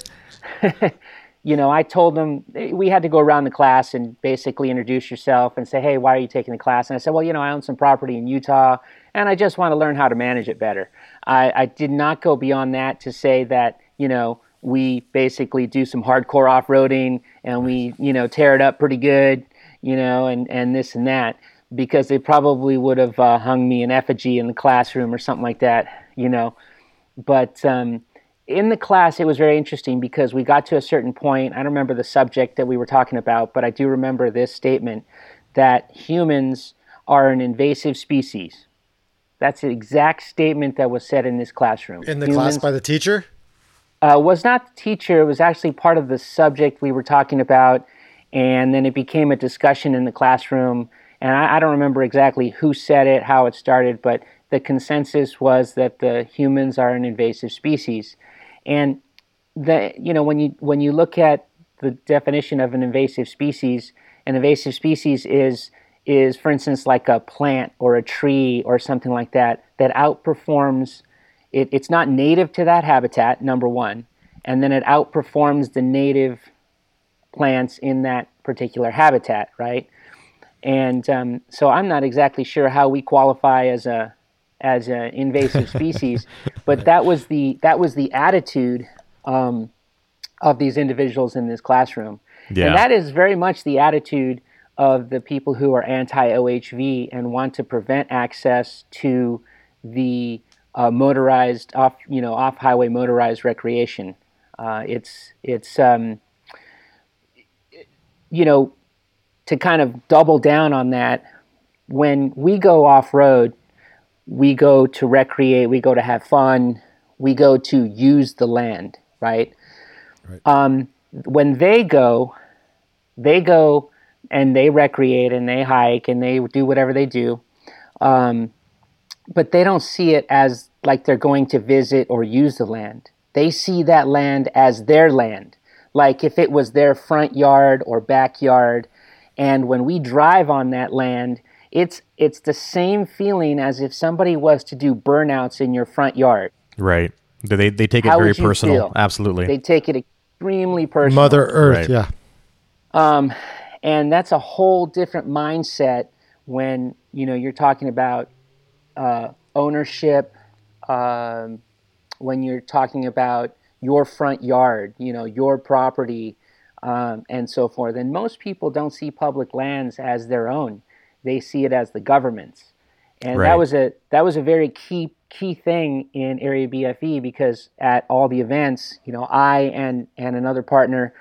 C: you know, I told them we had to go around the class and basically introduce yourself and say, hey, why are you taking the class? And I said, well, you know, I own some property in Utah and I just want to learn how to manage it better. I, I did not go beyond that to say that, you know, we basically do some hardcore off-roading and we, you know, tear it up pretty good, you know, and, and this and that because they probably would have uh, hung me an effigy in the classroom or something like that, you know. But um, in the class, it was very interesting because we got to a certain point. I don't remember the subject that we were talking about, but I do remember this statement that humans are an invasive species. That's the exact statement that was said in this classroom.
A: In the humans, class by the teacher?
C: Uh, was not the teacher. It was actually part of the subject we were talking about, and then it became a discussion in the classroom and I, I don't remember exactly who said it, how it started, but the consensus was that the humans are an invasive species. And the you know when you when you look at the definition of an invasive species, an invasive species is is for instance like a plant or a tree or something like that that outperforms it, it's not native to that habitat number one and then it outperforms the native plants in that particular habitat right and um, so I'm not exactly sure how we qualify as a as an invasive species, but that was the that was the attitude um, of these individuals in this classroom, yeah. and that is very much the attitude of the people who are anti-OHV and want to prevent access to the uh, motorized off you know off highway motorized recreation. Uh, it's it's um, you know to kind of double down on that, when we go off road, we go to recreate, we go to have fun, we go to use the land, right? right. Um, when they go, they go and they recreate and they hike and they do whatever they do. Um, but they don't see it as like they're going to visit or use the land. They see that land as their land. Like if it was their front yard or backyard, and when we drive on that land, it's it's the same feeling as if somebody was to do burnouts in your front yard.
B: Right. They they take it How very personal. Feel? Absolutely.
C: They take it extremely personal.
A: Mother Earth, right. yeah.
C: Um, and that's a whole different mindset when you know you're talking about uh, ownership. Um, when you're talking about your front yard, you know, your property, um, and so forth. And most people don't see public lands as their own; they see it as the government's. And right. that was a that was a very key key thing in Area BFE because at all the events, you know, I and and another partner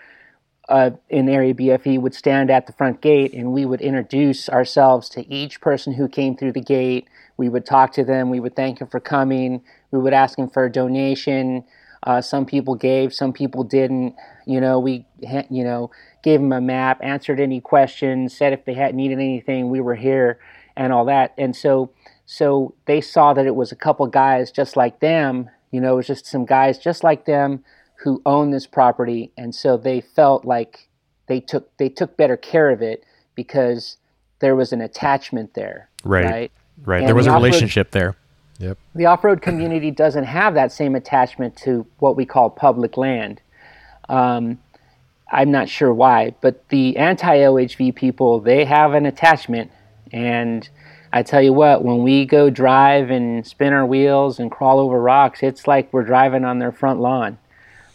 C: uh, in Area BFE would stand at the front gate and we would introduce ourselves to each person who came through the gate. We would talk to them. We would thank them for coming. We would ask them for a donation. Uh, some people gave, some people didn't. You know, we you know gave them a map, answered any questions, said if they had needed anything, we were here, and all that. And so so they saw that it was a couple guys just like them. You know, it was just some guys just like them who owned this property, and so they felt like they took they took better care of it because there was an attachment there.
B: Right. Right. Right. There was a relationship there.
A: Yep.
C: The off road community doesn't have that same attachment to what we call public land. Um, I'm not sure why, but the anti OHV people, they have an attachment. And I tell you what, when we go drive and spin our wheels and crawl over rocks, it's like we're driving on their front lawn.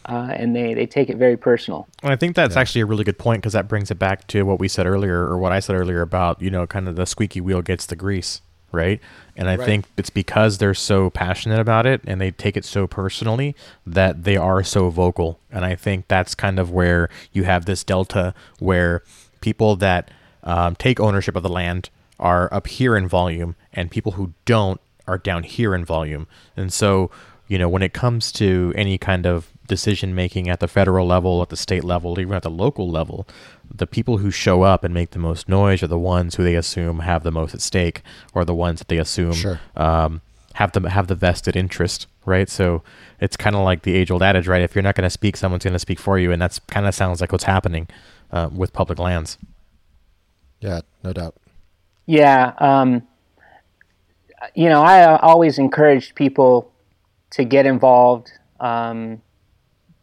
C: Uh, and they, they take it very personal.
B: And I think that's yeah. actually a really good point because that brings it back to what we said earlier, or what I said earlier about, you know, kind of the squeaky wheel gets the grease right? And I right. think it's because they're so passionate about it and they take it so personally that they are so vocal. And I think that's kind of where you have this delta where people that um, take ownership of the land are up here in volume and people who don't are down here in volume. And so, you know, when it comes to any kind of decision making at the federal level, at the state level, even at the local level, the people who show up and make the most noise are the ones who they assume have the most at stake, or the ones that they assume
A: Sure.
B: um, have the have the vested interest, right? So it's kind of like the age old adage, right? If you're not going to speak, someone's going to speak for you, and that's kind of sounds like what's happening uh, with public lands.
A: Yeah, no doubt.
C: Yeah. Um, you know, I uh, always encouraged people to get involved, um,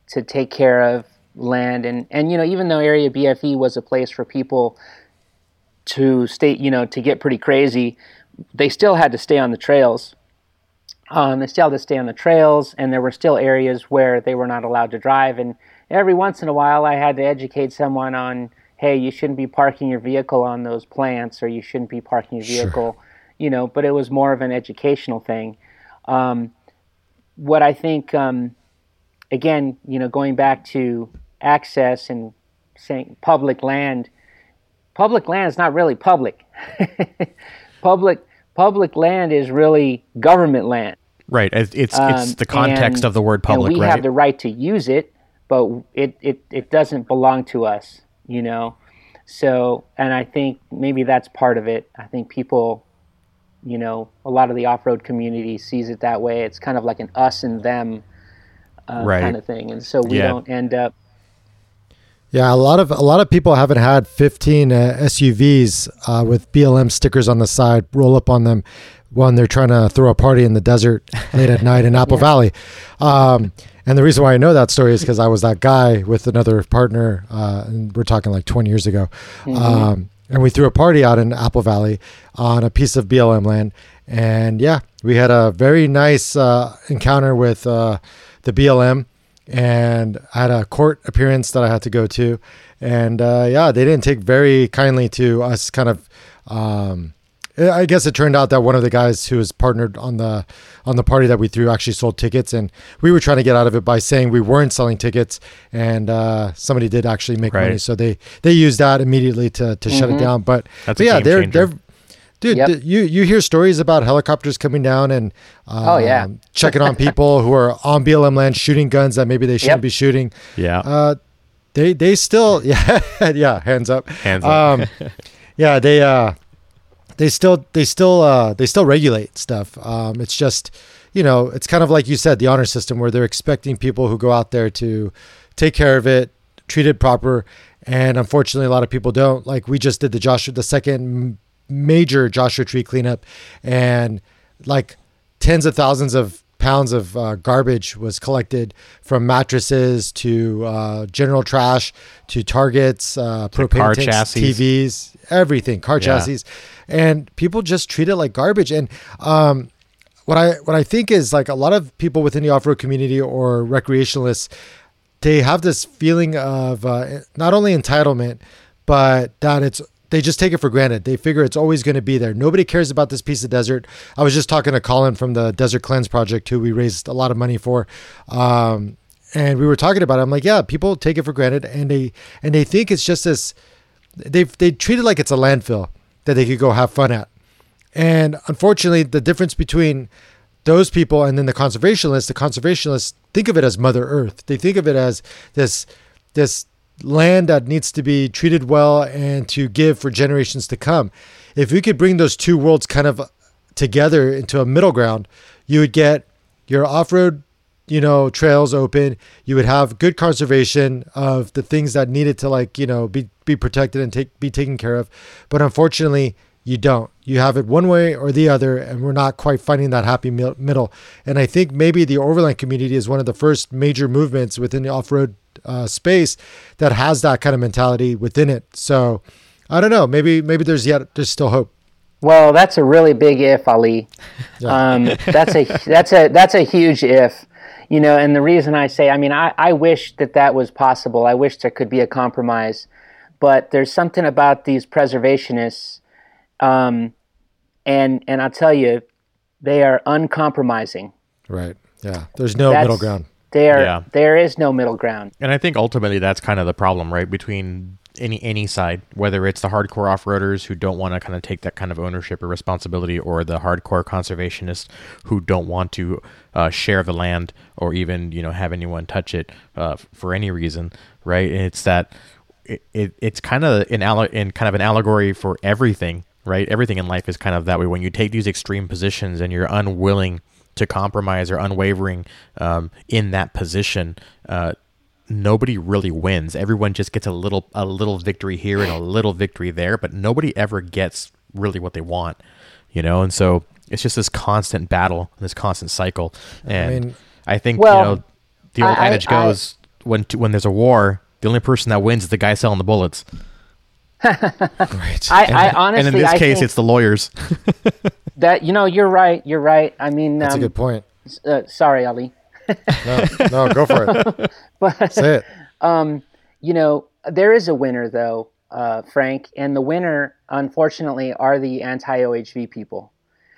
C: to take care of land. And, and, you know, even though Area BFE was a place for people to stay, you know, to get pretty crazy, they still had to stay on the trails. Um, they still had to stay on the trails, and there were still areas where they were not allowed to drive. And every once in a while, I had to educate someone on, hey, you shouldn't be parking your vehicle on those plants, or you shouldn't be parking your
A: Sure.
C: vehicle, you know. But it was more of an educational thing. Um, what I think, um, again, you know, going back to access and saying public land, public land is not really public. public public land is really government land.
B: Right. It's it's,
C: Um,
B: it's the context
C: and-
B: of the word public,
C: and we
B: right?
C: have the right to use it, but it, it, it doesn't belong to us, you know? So, and I think maybe that's part of it. I think people, you know, a lot of the off road community sees it that way. It's kind of like an us and them uh,
B: Right.
C: kind of thing. And so we
B: Yeah.
C: don't end up,
A: Yeah, a lot of a lot of people haven't had 15 uh, SUVs uh, with BLM stickers on the side roll up on them when they're trying to throw a party in the desert late at night in Apple Valley. Um, and the reason why I know that story is because I was that guy with another partner, uh, and we're talking like 20 years ago. Um, and we threw a party out in Apple Valley on a piece of BLM land. And yeah, we had a very nice uh, encounter with uh, the BLM and I had a court appearance that I had to go to, and uh, yeah, they didn't take very kindly to us. Kind of, um, I guess it turned out that one of the guys who was partnered on the on the party that we threw actually sold tickets, and we were trying to get out of it by saying we weren't selling tickets, and uh, somebody did actually make
B: Right.
A: money, so they they used that immediately to to shut it down. But,
B: That's
A: but yeah, they're
B: changer.
A: they're. Dude,
C: Yep.
A: th- you you hear stories about helicopters coming down and um,
C: Oh, yeah.
A: checking on people who are on BLM land shooting guns that maybe they shouldn't
C: Yep.
A: be shooting.
B: yeah.
A: Uh, they they still yeah yeah hands up
B: Hands up.
A: um, yeah they uh they still they still uh they still regulate stuff. Um, it's just you know it's kind of like you said the honor system where they're expecting people who go out there to take care of it, treat it proper, and unfortunately a lot of people don't. Like we just did the Joshua the second m- major Joshua Tree cleanup, and like tens of thousands of pounds of uh, garbage was collected from mattresses to uh, general trash to targets, uh, propane
B: car
A: tanks,
B: chassis.
A: TVs, everything, car
B: Yeah.
A: chassis, and people just treat it like garbage. And um, what I what I think is like a lot of people within the off road community or recreationalists, they have this feeling of uh, not only entitlement, but that it's they just take it for granted. They figure it's always going to be there. Nobody cares about this piece of desert. I was just talking to Colin from the Desert Cleanse Project, who we raised a lot of money for. Um, and we were talking about it. I'm like, yeah, people take it for granted, and they and they think it's just this. They they treat it like it's a landfill that they could go have fun at. And unfortunately, the difference between those people and then the conservationists, the conservationists think of it as Mother Earth. They think of it as this this land that needs to be treated well and to give for generations to come. If we could bring those two worlds kind of together into a middle ground, you would get your off-road, you know, trails open. You would have good conservation of the things that needed to like, you know, be be protected and take be taken care of. But unfortunately, you don't. You have it one way or the other, and we're not quite finding that happy middle. And I think maybe the overland community is one of the first major movements within the off-road uh, space that has that kind of mentality within it. So I don't know. Maybe maybe there's yet there's still hope.
C: well, that's a really big if, Ali. Um, that's a that's a that's a huge if, you know. And the reason I say, I mean, I, I wish that that was possible. I wish there could be a compromise, but there's something about these preservationists, um, and and I'll tell you, they are uncompromising.
A: Right. Yeah. There's no
C: That's-
A: middle ground.
C: There
B: Yeah.
C: there is no middle ground.
B: And I think ultimately that's kind of the problem, right? Between any any side, whether it's the hardcore off-roaders who don't want to kind of take that kind of ownership or responsibility, or the hardcore conservationists who don't want to uh, share the land or even you know have anyone touch it uh, for any reason, right? It's that it, it it's kind of in, alle- in kind of an allegory for everything, right? Everything in life is kind of that way. When you take these extreme positions and you're unwilling to compromise or unwavering um, in that position, uh, nobody really wins. Everyone just gets a little a little victory here and a little victory there, but nobody ever gets really what they want, you know. And so it's just this constant battle, this constant cycle. And I, mean, I think well, you know the old I, adage goes I, when when there's a war, the only person that wins is the guy selling the bullets.
C: Right. I, and, I honestly,
B: and in this case, it's the lawyers.
C: that you know, you're right. You're right. I mean,
A: that's um, a good point.
C: Uh, sorry, Ali.
A: no, no, go for it. but say it.
C: Um, you know, there is a winner though, uh, Frank, and the winner, unfortunately, are the anti-OHV people,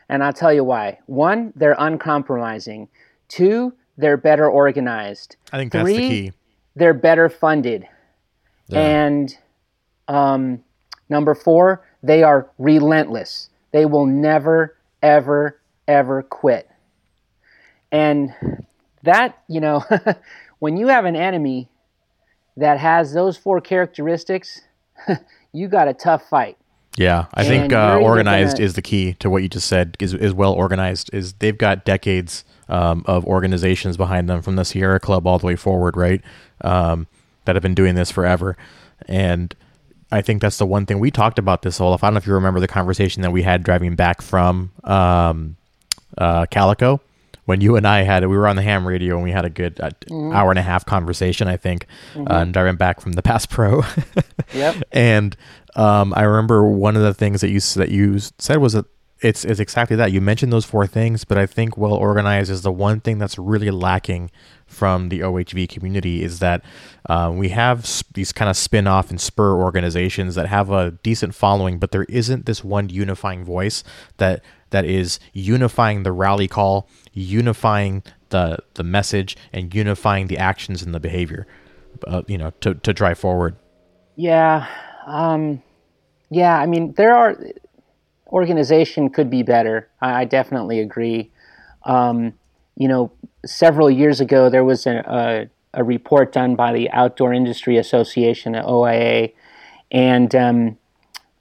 C: and I'll tell you why. One, they're uncompromising. Two, they're better organized.
B: I think that's Three, the key.
C: They're better funded, yeah. and um, number four, they are relentless. They will never, ever, ever quit. And that, you know, when you have an enemy that has those four characteristics, you got a tough fight.
B: Yeah, I and think uh, organized gonna, is the key to what you just said. Is is well organized. Is they've got decades um, of organizations behind them from the Sierra Club all the way forward, right? Um, that have been doing this forever, and I think that's the one thing we talked about this, Olaf. I don't know if you remember the conversation that we had driving back from um, uh, Calico when you and I had it, we were on the ham radio and we had a good uh, mm-hmm. hour and a half conversation, I think, mm-hmm. uh, driving back from the Pass Pro.
C: yep.
B: And um, I remember one of the things that you that you said was that it's it's exactly that. You mentioned those four things, but I think well organized is the one thing that's really lacking from the OHV community is that uh, we have these kind of spin off and spur organizations that have a decent following, but there isn't this one unifying voice that that is unifying the rally call, unifying the the message, and unifying the actions and the behavior, uh, you know, to to drive forward.
C: Yeah, um, yeah. I mean, there are organization could be better. I, I definitely agree. Um, you know, several years ago, there was a, a, a, report done by the Outdoor Industry Association at OIA, and um,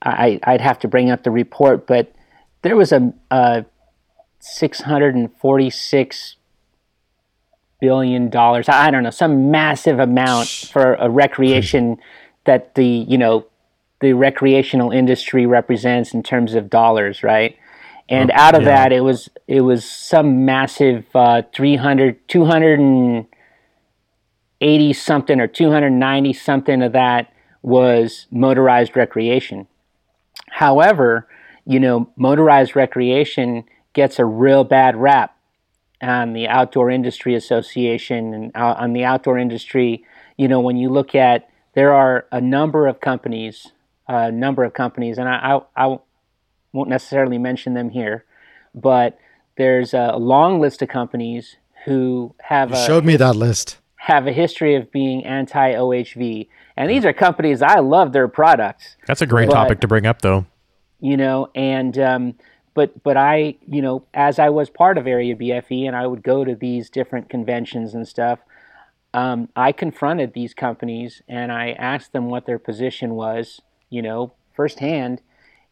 C: I, would have to bring up the report, but there was a, a 646 billion dollars. I don't know, some massive amount for a recreation that the you know the recreational industry represents in terms of dollars, right? And oh, out of yeah. that, it was it was some massive uh, 300, 280 something or 290 something of that was motorized recreation. However, you know, motorized recreation gets a real bad rap on the Outdoor Industry Association and uh, on the outdoor industry. You know, when you look at there are a number of companies, a number of companies, and I, I, I won't necessarily mention them here, but there's a long list of companies who have
A: you a, showed me that list
C: have a history of being anti OHV, and these are companies I love their products.
B: That's a great but, topic to bring up, though.
C: You know, and um, but but I, you know, as I was part of Area BFE, and I would go to these different conventions and stuff. Um, I confronted these companies and I asked them what their position was, you know, firsthand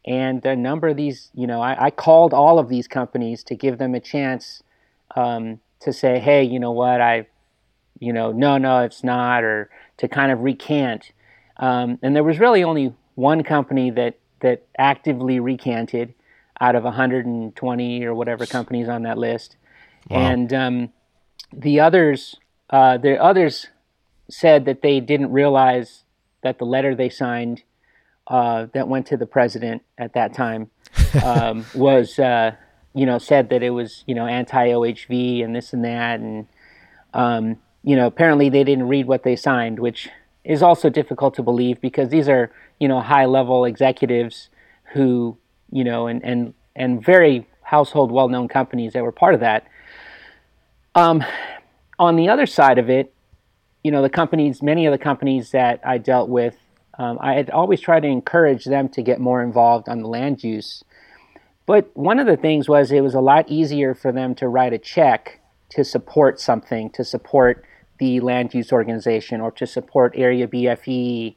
C: and a number of these, you know, I, I called all of these companies to give them a chance um, to say, hey, you know what, I, you know, no, no, it's not, or to kind of recant. Um, and there was really only one company that that actively recanted out of 120 or whatever companies on that list, wow. and um, the others, uh, the others said that they didn't realize that the letter they signed uh, that went to the president at that time um, was, uh, you know, said that it was, you know, anti-OHV and this and that, and um, you know, apparently they didn't read what they signed, which is also difficult to believe because these are, you know, high-level executives who, you know, and and and very household, well-known companies that were part of that. Um, on the other side of it, you know, the companies, many of the companies that I dealt with um, I had always tried to encourage them to get more involved on the land use. But one of the things was it was a lot easier for them to write a check to support something, to support the land use organization or to support Area BFE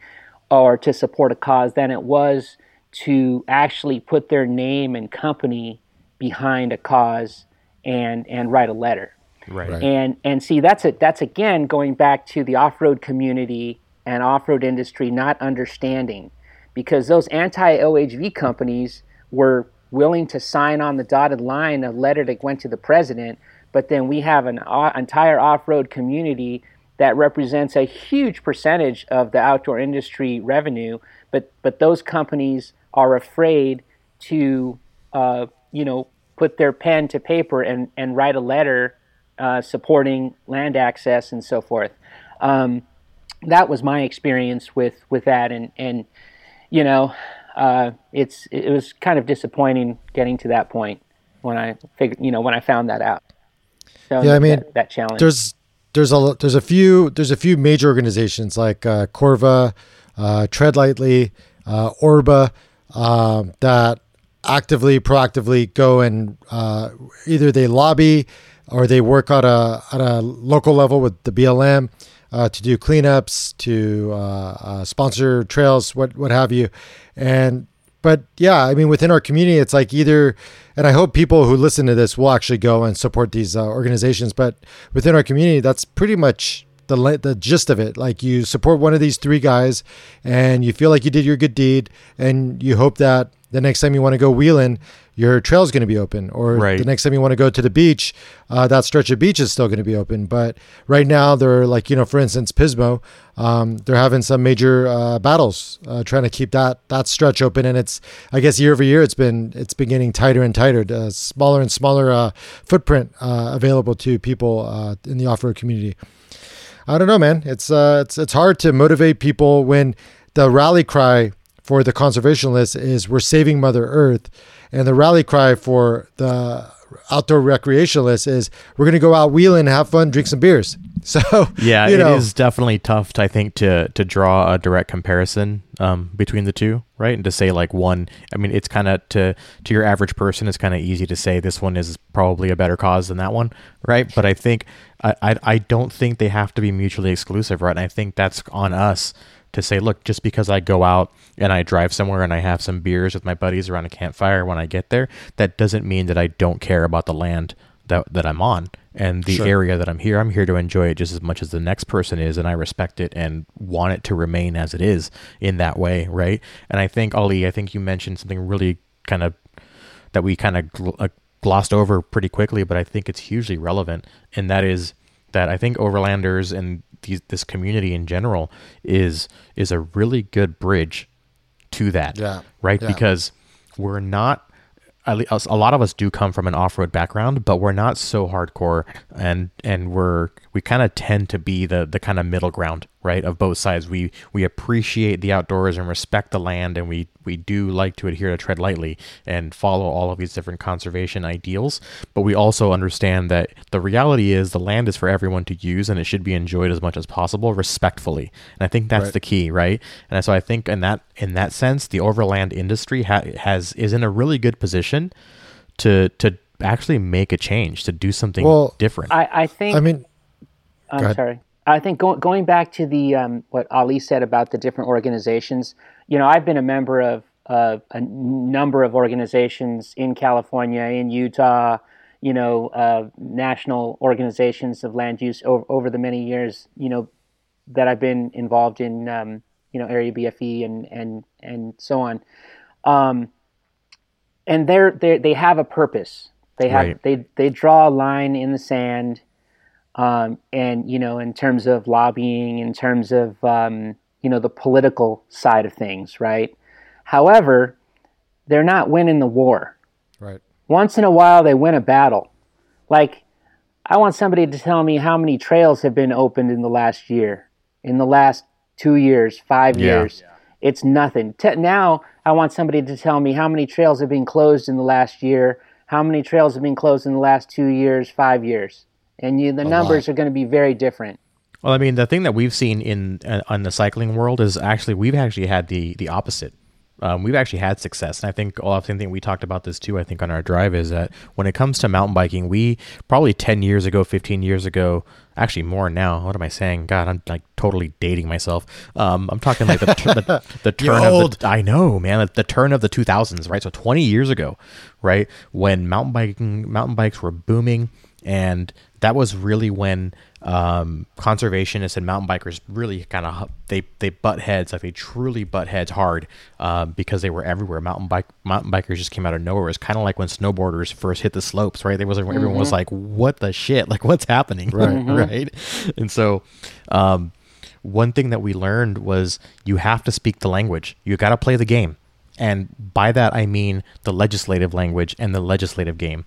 C: or to support a cause than it was to actually put their name and company behind a cause and and write a letter.
B: Right.
A: Right.
C: And and see that's it that's again going back to the off-road community and off-road industry not understanding because those anti-OHV companies were willing to sign on the dotted line a letter that went to the president, but then we have an o- entire off-road community that represents a huge percentage of the outdoor industry revenue, but but those companies are afraid to uh, you know put their pen to paper and and write a letter uh, supporting land access and so forth. Um, that was my experience with with that, and and you know, uh, it's it was kind of disappointing getting to that point when I figured, you know, when I found that out. So
A: Yeah, I mean,
C: that, that challenge.
A: there's there's a there's a few there's a few major organizations like uh, Corva, uh, Tread Lightly, uh, Orba um, that actively proactively go and uh, either they lobby or they work on a on a local level with the BLM uh, to do cleanups, to uh, uh, sponsor trails, what what have you, and but yeah, I mean, within our community, it's like either, and I hope people who listen to this will actually go and support these uh, organizations. But within our community, that's pretty much the the gist of it. Like you support one of these three guys, and you feel like you did your good deed, and you hope that the next time you want to go wheeling, your trail is going to be open, or
B: Right.
A: the next time you want to go to the beach, uh, that stretch of beach is still going to be open. But right now, they're like you know, for instance, Pismo, um, they're having some major uh, battles uh, trying to keep that that stretch open, and it's I guess year over year it's been it's been getting tighter and tighter, uh, smaller and smaller uh, footprint uh, available to people uh, in the off road community. I don't know, man. It's uh, it's it's hard to motivate people when the rally cry for the conservationists is "We're saving Mother Earth," and the rally cry for the outdoor recreationalists is "We're going to go out wheeling, have fun, drink some beers." So
B: Yeah,
A: you
B: it is definitely tough, to, I think, to to draw a direct comparison um, between the two, right? And to say like one, I mean, it's kind of to to your average person, it's kind of easy to say this one is probably a better cause than that one, right? But I think I, I I don't think they have to be mutually exclusive, right? And I think that's on us to say, look, just because I go out and I drive somewhere and I have some beers with my buddies around a campfire when I get there, that doesn't mean that I don't care about the land that that I'm on and the
A: Sure.
B: area that I'm here. I'm here to enjoy it just as much as the next person is, and I respect it and want it to remain as it is in that way, right? And I think Ali, I think you mentioned something really kind of that we kind of gl- uh, glossed over pretty quickly, but I think it's hugely relevant, and that is that I think overlanders and these, this community in general is is a really good bridge to that,
A: Yeah.
B: right?
A: Yeah.
B: Because we're not a lot of us do come from an off-road background, but we're not so hardcore, and and we're we kind of tend to be the the kind of middle ground, right, of both sides. We we appreciate the outdoors and respect the land, and we we do like to adhere to tread lightly and follow all of these different conservation ideals. But we also understand that the reality is the land is for everyone to use, and it should be enjoyed as much as possible, respectfully. And I think that's
A: Right.
B: the key, right? And so I think in that in that sense, the overland industry ha- has is in a really good position to to actually make a change, to do something
A: Well,
B: different.
C: I, I think
A: I mean,
C: I'm sorry. I think go, going back to the um, what Ali said about the different organizations. You know, I've been a member of uh, a number of organizations in California, in Utah. You know, uh, national organizations of land use over, over the many years. You know, that I've been involved in. Um, you know, area BFE and and and so on. Um, and they're they they have a purpose. They have
B: Right.
C: they they draw a line in the sand um, and you know in terms of lobbying in terms of um, you know the political side of things right? However they're not winning the war.
A: Right.
C: once in a while they win a battle. Like i want somebody to tell me how many trails have been opened in the last year in the last two years five
B: Yeah.
C: years. It's nothing. T- now i want somebody to tell me how many trails have been closed in the last year how many trails have been closed in the last two years five years and you, the numbers are going to be very different
B: Well, I mean, the thing that we've seen in uh, on the cycling world is actually we've actually had the the opposite, um, we've actually had success. And I think all the same thing we talked about this too. I think on our drive is that when it comes to mountain biking, we probably ten years ago, fifteen years ago, actually more now. What am I saying? God, I'm like totally dating myself. Um, I'm talking like the, the, the turn of the. I know, man. The turn of the 2000s, right? So 20 years ago, right, when mountain biking mountain bikes were booming, and that was really when um, conservationists and mountain bikers really kind of they they butt heads like they truly butt heads hard um, because they were everywhere. Mountain bike mountain bikers just came out of nowhere. It's kind of like when snowboarders first hit the slopes, right? They was everyone mm-hmm. was like, "What the shit? Like, what's happening?" Right, mm-hmm. right. And so, um, one thing that we learned was you have to speak the language. You got to play the game, and by that I mean the legislative language and the legislative game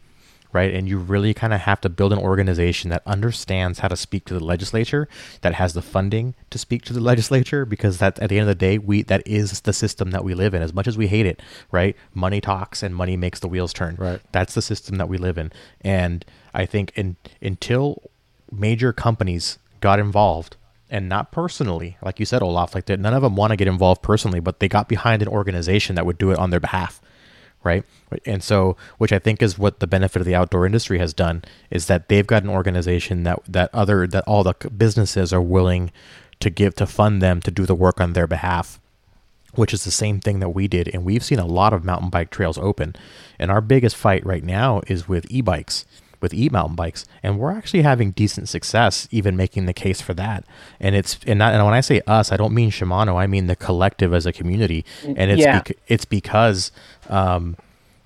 B: right? And you really kind of have to build an organization that understands how to speak to the legislature, that has the funding to speak to the legislature, because that at the end of the day, we that is the system that we live in. As much as we hate it, right? Money talks and money makes the wheels turn.
A: Right.
B: That's the system that we live in. And I think in, until major companies got involved and not personally, like you said, Olaf, like that, none of them want to get involved personally, but they got behind an organization that would do it on their behalf right? And so, which I think is what the benefit of the outdoor industry has done is that they've got an organization that that other that all the businesses are willing to give to fund them to do the work on their behalf which is the same thing that we did. And we've seen a lot of mountain bike trails open. And our biggest fight right now is with e-bikes with e-mountain bikes and we're actually having decent success even making the case for that. And it's and, not, and when i say us i don't mean shimano i mean the collective as a community. And it's yeah. bec- it's because um,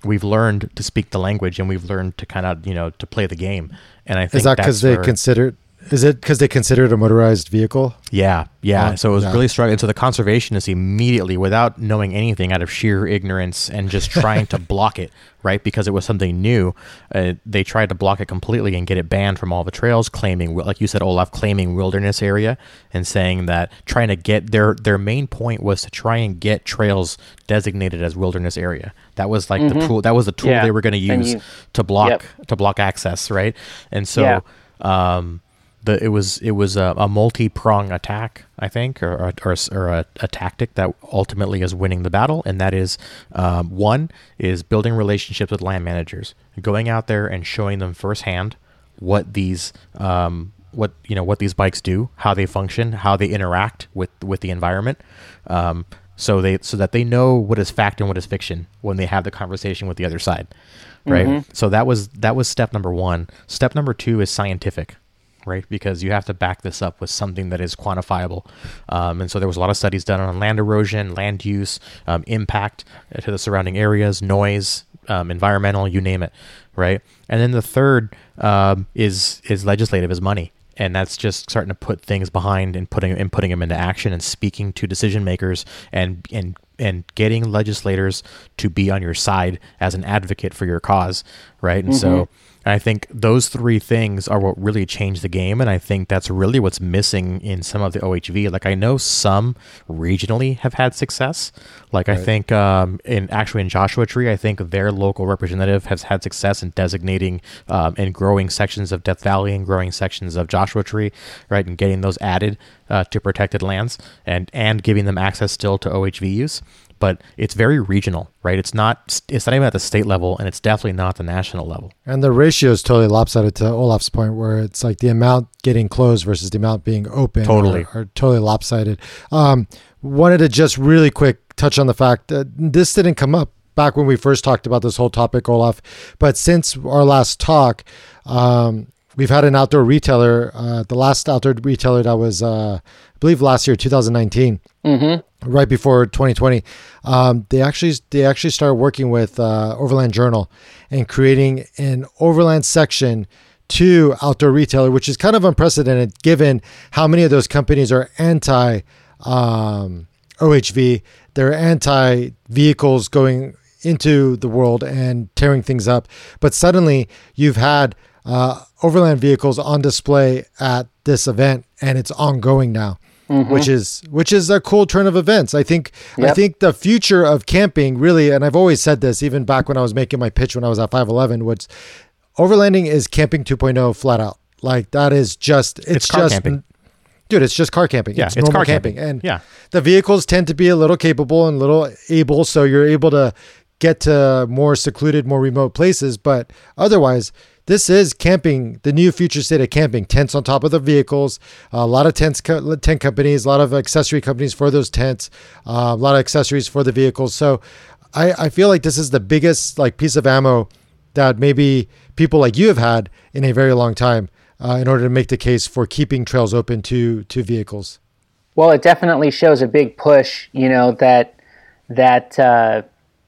B: we've learned to speak the language and we've learned to kind of you know to play the game. And i think
A: is that because they consider is it because they consider it a motorized vehicle?
B: Yeah, yeah. so it was yeah. really struggling. So the conservationists immediately, without knowing anything, out of sheer ignorance and just trying to block it, right? Because it was something new, uh, they tried to block it completely and get it banned from all the trails, claiming, like you said, Olaf, claiming wilderness area and saying that trying to get their their main point was to try and get trails designated as wilderness area. That was like mm-hmm. the tool. That was the tool yeah. they were going to use you, to block yep. to block access, right? And so. Yeah. Um, the it was it was a, a multi prong attack, I think, or or, or, or a, a, tactic that ultimately is winning the battle, and that is um, one is building relationships with land managers, going out there and showing them firsthand what these um, what you know what these bikes do, how they function, how they interact with with the environment. Um, so they so that they know what is fact and what is fiction when they have the conversation with the other side right mm-hmm. so that was that was step number one step number two is scientific right? Because you have to back this up with something that is quantifiable. Um, and so there was a lot of studies done on land erosion, land use, um, impact to the surrounding areas, noise, um, environmental, you name it, right? And then the third um, is is legislative, is money. And that's just starting to put things behind and putting and putting them into action and speaking to decision makers and and and getting legislators to be on your side as an advocate for your cause, right? And mm-hmm. so I think those three things are what really changed the game. And I think that's really what's missing in some of the OHV. Like I know some regionally have had success. Like right. I think um, in actually in Joshua Tree, I think their local representative has had success in designating um, and growing sections of Death Valley and growing sections of Joshua Tree, right, and getting those added uh, to protected lands and and giving them access still to OHV use but it's very regional, right? It's not it's not even at the state level, and it's definitely not the national level.
A: And the ratio is totally lopsided to Olaf's point, where it's like the amount getting closed versus the amount being open.
B: Totally,
A: are, are totally lopsided. Um, wanted to just really quick touch on the fact that this didn't come up back when we first talked about this whole topic, Olaf. But since our last talk, um, we've had an outdoor retailer. Uh, the last outdoor retailer that was, uh, I believe, last year, 2019. Mm-hmm right before 2020, um, they actually they actually started working with uh, Overland Journal and creating an Overland section to outdoor retailer, which is kind of unprecedented given how many of those companies are anti um, OHV. They're anti vehicles going into the world and tearing things up. But suddenly you've had uh, overland vehicles on display at this event and it's ongoing now mm-hmm. which is which is a cool turn of events. I think yep. I think the future of camping really, and I've always said this even back when I was making my pitch when I was at 511, was overlanding is camping 2.0 flat out. Like that is just it's, it's just camping. dude, it's just car camping.
B: Yeah,
A: it's,
B: it's car
A: camping.
B: camping.
A: and
B: Yeah.
A: the vehicles tend to be a little capable and a little able, so you're able to get to more secluded, more remote places. But otherwise, this is camping, the new future state of camping. Tents on top of the vehicles, a lot of tents, co- tent companies, a lot of accessory companies for those tents, uh, a lot of accessories for the vehicles. So, I, I feel like this is the biggest like piece of ammo that maybe people like you have had in a very long time uh, in order to make the case for keeping trails open to to vehicles.
C: Well, it definitely shows a big push. You know that that uh,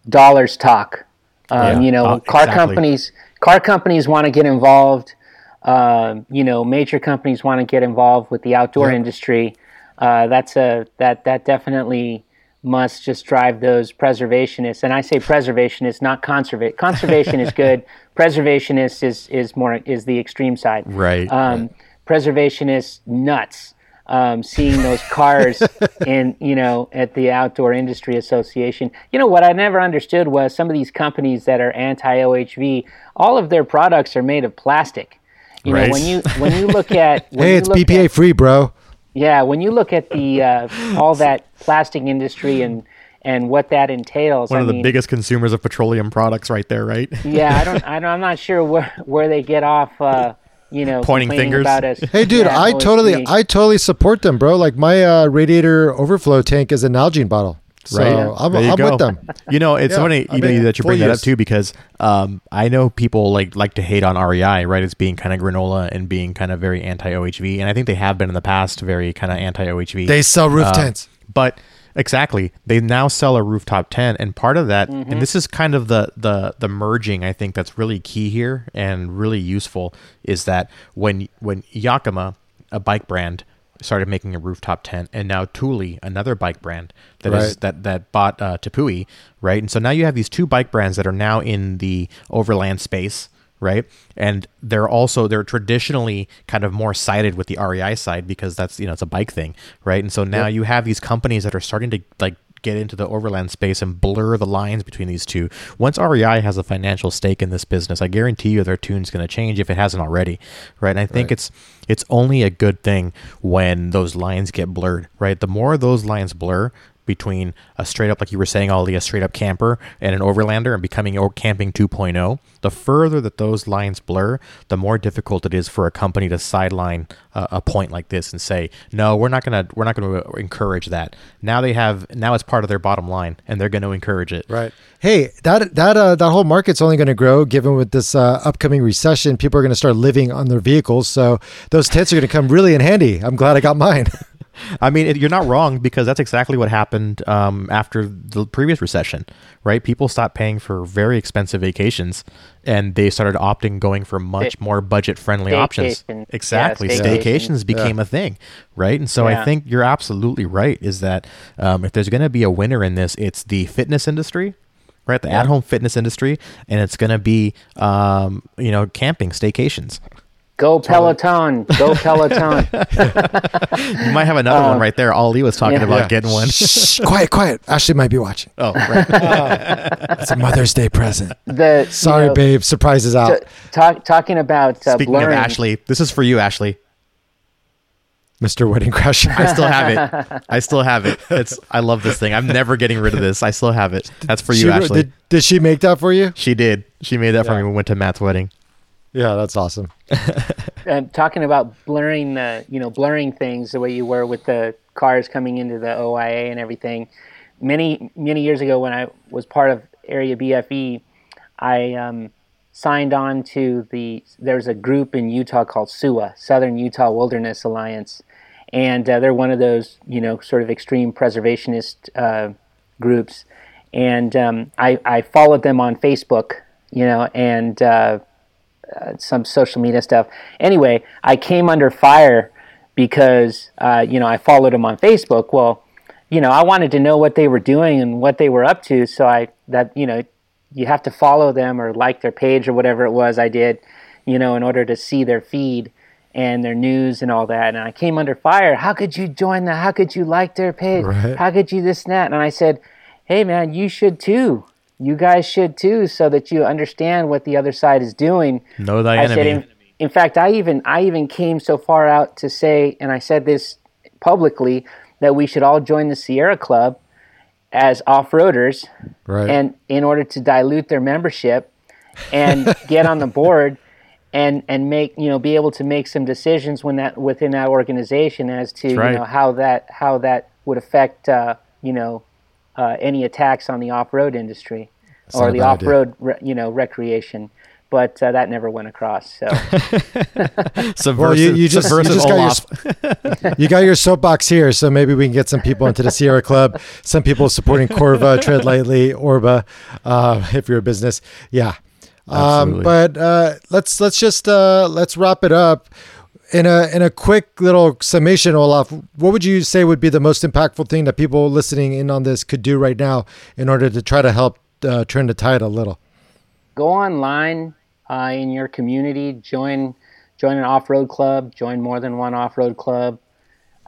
C: dollars talk. Um,
B: Yeah,
C: you know,
B: uh,
C: car
B: exactly.
C: companies car companies want to get involved. Um, you know, major companies want to get involved with the outdoor
A: Yep.
C: industry. Uh, that's a that that definitely must just drive those preservationists. And I say preservationists, not conservate. Conservation is good. Preservationist is is more is the extreme side
B: Right.
C: um, preservationists nuts um, seeing those cars in you know at the outdoor industry association you know what i never understood was some of these companies that are anti-ohv all of their products are made of plastic you
B: Right.
C: know when you when you look at
A: Hey, it's BPA
C: at-
A: free, bro.
C: yeah when you look at the uh, all that plastic industry and and what that entails
B: One
C: I
B: of the
C: mean,
B: biggest consumers of petroleum products, right there, right?
C: yeah i don't, I don't i'm not sure where where they get off uh, you know
B: Pointing fingers.
C: about us
A: Hey, dude,
C: Yeah,
A: I totally,
C: OSB.
A: I totally support them, bro. Like my uh, radiator overflow tank is a Nalgene bottle, so
B: Right.
A: I'm,
B: There you
A: I'm
B: go.
A: with them.
B: You know, it's
A: Yeah,
B: funny
A: I
B: you know
A: mean,
B: that you bring that up too because um, I know people like like to hate on REI, right? As being kind of granola and being kind of very anti OHV, and I think they have been in the past very kind of anti OHV.
A: They sell roof
B: Uh,
A: tents.
B: But exactly, they now sell a rooftop tent, and part of that, and this is kind of the the the merging. I think that's really key here and really useful is that when when Yakima, a bike brand, started making a rooftop tent, and now Thule, another bike brand that is
A: Right.
B: that that bought uh, Tepui, right? And so now you have these two bike brands that are now in the overland space, right? And they're also they're traditionally kind of more sided with the REI side because that's you know it's a bike thing, right? And so now you have these companies that are starting to like get into the overland space and blur the lines between these two. Once REI has a financial stake in this business, I guarantee you their tune's going to change if it hasn't already, right? And I think it's it's only a good thing when those lines get blurred, right? The more those lines blur, between a straight up, like you were saying, Ollie, a straight up camper and an overlander and becoming camping 2.0, the further that those lines blur, the more difficult it is for a company to sideline uh, a point like this and say, no, we're not gonna we're not gonna encourage that. Now they have now it's part of their bottom line and they're going to encourage it.
A: Right. Hey, that that uh, that whole market's only going to grow given with this uh, upcoming recession. People are going to start living on their vehicles, so those tents are going to come really in handy. I'm glad I got mine.
B: I mean, it, you're not wrong because that's exactly what happened um, after the previous recession, right? People stopped paying for very expensive vacations, and they started opting going for much more budget-friendly options. Exactly,
C: Yeah,
B: staycations
C: staycation.
B: became a thing, right? And so I think you're absolutely right. Is that um, if there's going to be a winner in this, it's the fitness industry. Right, the at-home fitness industry, and it's going to be, um, you know, camping, staycations.
C: Go Peloton, go Peloton.
B: You might have another one right there. Ollie was talking
C: yeah.
B: about
A: Yeah.
B: getting one.
A: Shh, quiet, quiet. Ashley might be watching.
B: oh, right.
A: It's a Mother's Day present.
C: The
A: Sorry,
C: you know,
A: babe. Surprises out.
C: t- talk, talking about uh,
B: Speaking
C: blurring.
B: of Ashley, this is for you, Ashley.
A: Mr. Wedding Crasher.
B: I still have it. I still have it. It's. I love this thing. I'm never getting rid of this. I still have it. That's for you,
A: She-
B: Ashley.
A: Did, did she make that for you?
B: she did. She made that for me when we went to Matt's wedding.
A: Yeah, that's awesome.
C: uh, talking about blurring the you know blurring things the way you were with the cars coming into the OIA and everything. Many many years ago, when I was part of Area BFE, I um, signed on to the. There's a group in Utah called SUA, Southern Utah Wilderness Alliance, and uh, they're one of those you know sort of extreme preservationist uh, groups. And um, I, I followed them on Facebook, you know, and uh, some social media stuff. Anyway, I came under fire because uh, you know I followed them on Facebook. Well, you know I wanted to know what they were doing and what they were up to, so I that you know you have to follow them or like their page or whatever it was I did, you know, in order to see their feed and their news and all that. And I came under fire. How could you join that? How could you like their page?
A: Right.
C: How could you this and that? And I said, hey man, you should too. You guys should too, so that you understand what the other side is doing.
B: Know thy
C: I said,
B: enemy.
C: in, in fact, I even I even came so far out to say, and I said this publicly that we should all join the Sierra Club as off-roaders,
A: Right.
C: and in order to dilute their membership and get on the board and and make you know be able to make some decisions when that within that organization as to
B: right.
C: you know how that how that would affect uh, you know uh, any attacks on the off-road industry
A: not
C: or the off-road re- you know recreation but uh, that never went across so
B: Subversive,
A: Well, you- you just- you just got your you got your soapbox here, so maybe we can get some people into the Sierra Club. Some people supporting Corva, Tread Lightly, Orba, uh, if you're a business. Yeah. Um,
B: Absolutely.
A: but uh, let's let's just uh, let's wrap it up in a in a quick little summation, Olaf. What would you say would be the most impactful thing that people listening in on this could do right now in order to try to help uh, turn the tide a little?
C: go online uh, in your community, join join an off-road club, join more than one off-road club,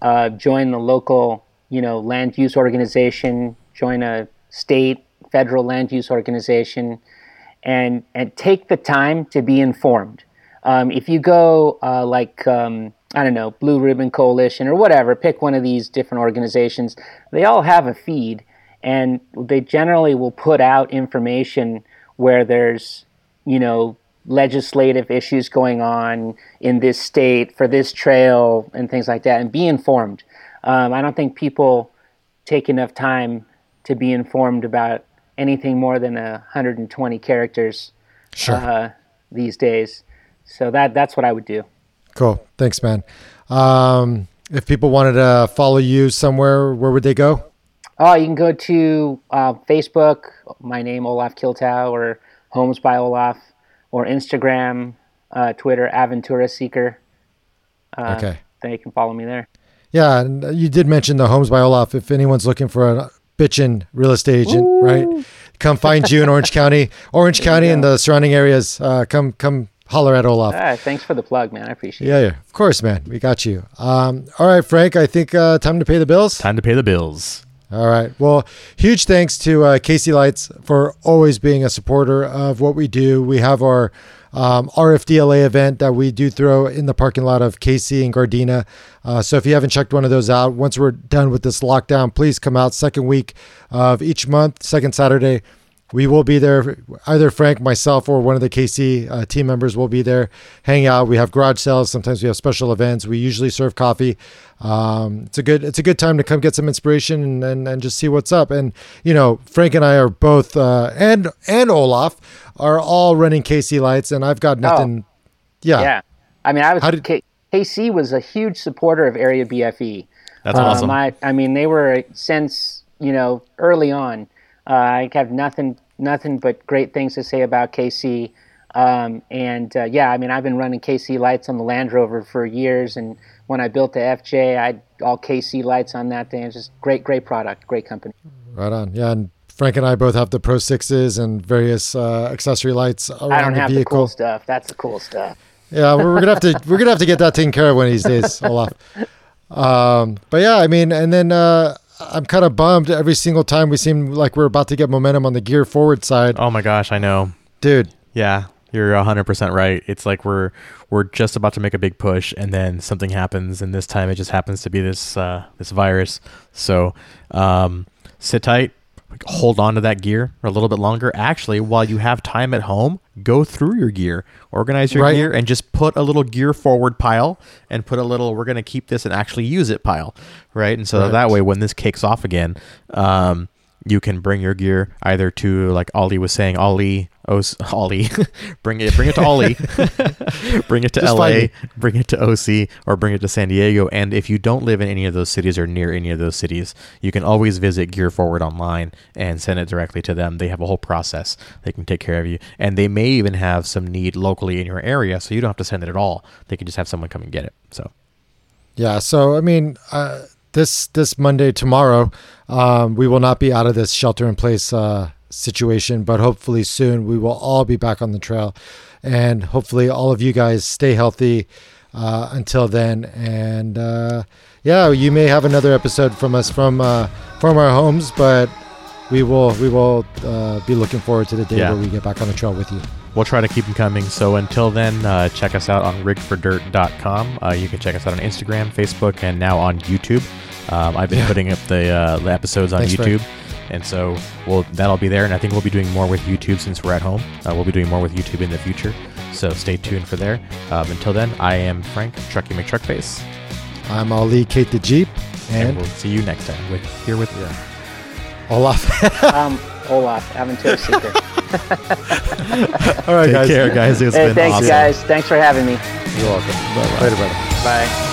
C: uh, join the local you know land use organization, join a state, federal land use organization, and and take the time to be informed. Um, if you go uh, like um, I don't know Blue Ribbon Coalition or whatever, pick one of these different organizations. They all have a feed, and they generally will put out information where there's you know legislative issues going on in this state for this trail and things like that, and be informed. Um, I don't think people take enough time to be informed about anything more than a 120 characters
A: Sure.
C: uh, these days. So that that's what I would do.
A: Cool. Thanks, man. Um, if people wanted to follow you somewhere, where would they go?
C: Oh, you can go to uh, Facebook, my name Olaf Kiltow, or Homes by Olaf, or Instagram, uh, Twitter, Aventura Seeker. Uh,
A: Okay.
C: Then you can follow me there.
A: Yeah, and you did mention the Homes by Olaf. If anyone's looking for a bitchin' real estate agent, right? Come find you in Orange County, Orange County, and the surrounding areas. Uh, come, come holler at Olaf.
C: Ah, thanks for the plug, man. I appreciate it.
A: Yeah, yeah, of course, man. We got you. Um, all right, Frank. I think uh, time to pay the bills.
B: Time to pay the bills.
A: All right. Well, huge thanks to uh, KC Lights for always being a supporter of what we do. We have our um, RFDLA event that we do throw in the parking lot of KC and Gardena. Uh, so if you haven't checked one of those out, once we're done with this lockdown, please come out second week of each month, second Saturday. We will be there. Either Frank, myself, or one of the KC uh, team members will be there, hang out. We have garage sales. Sometimes we have special events. We usually serve coffee. Um, it's a good it's a good time to come get some inspiration and, and, and just see what's up. And you know, Frank and I are both uh, and and Olaf are all running KC lights, and I've got nothing. yeah,
C: Yeah. I mean, I was
A: How did-
C: K- KC was a huge supporter of Area BFE.
B: That's
C: Um,
B: awesome.
C: I, I mean, they were since you know early on. Uh, I have nothing nothing but great things to say about KC. Um, and uh, yeah, I mean, I've been running KC lights on the Land Rover for years, and when I built the FJ, I had all KC lights on that thing. It's just great, great product, great company.
A: right on. Yeah, and Frank and I both have the Pro Sixes and various uh, accessory lights around
C: I don't
A: the
C: have the
A: vehicle.
C: cool stuff. That's the cool stuff.
A: Yeah, we're, we're gonna have to we're gonna have to get that taken care of one of these days, Olaf. Um, but yeah, I mean, and then uh, I'm kind of bummed every single time we seem like we're about to get momentum on the gear forward side,
B: oh my gosh, I know.
A: dude.
B: Yeah, you're 100% right. It's like we're we're just about to make a big push and then something happens and this time it just happens to be this uh, this virus. So, um, sit tight, hold on to that gear for a little bit longer. Actually, while you have time at home, go through your gear, organize your
A: Right.
B: gear and just put a little gear forward pile and put a little we're going to keep this and actually use it pile, right? And so
A: Right.
B: that way when this kicks off again, um, you can bring your gear either to like Ollie was saying, Ollie, Os, Ollie, bring it, bring it to Ollie, bring it to
A: Just
B: LA, bring it to OC, or bring it to San Diego. And if you don't live in any of those cities or near any of those cities, you can always visit Gear Forward online and send it directly to them. They have a whole process; they can take care of you, and they may even have some need locally in your area, so you don't have to send it at all. They can just have someone come and get it. So
A: Yeah, so I mean, uh, this this Monday tomorrow, um, we will not be out of this shelter in place uh, situation, but hopefully soon we will all be back on the trail, and hopefully all of you guys stay healthy uh, until then. And uh, yeah, you may have another episode from us from uh, from our homes, but we will we will uh, be looking forward to the day
B: Yeah.
A: where we get back on the trail with you.
B: we'll try to keep them coming. So until then, uh, check us out on riggedfordirt.com. Uh, you can check us out on Instagram, Facebook, and now on YouTube. Um, I've been
A: Yeah.
B: putting up the, uh, the episodes on
A: Thanks,
B: YouTube.
A: Frank.
B: And so we'll, that'll be there. And I think we'll be doing more with YouTube since we're at home. Uh, we'll be doing more with YouTube in the future. So stay tuned for there. Um, until then, I am Frank, Trucky McTruckface.
A: I'm Ali Kate the Jeep,
B: And,
A: and
B: we'll see you next time with here with
A: Olaf.
C: Um, Olaf, Aventura Seeker.
A: All right,
B: Take
A: guys.
B: care, guys. It's
C: Hey,
B: been
C: thanks,
B: awesome.
C: guys. Thanks for having me.
A: You're welcome. Later, brother.
C: Bye.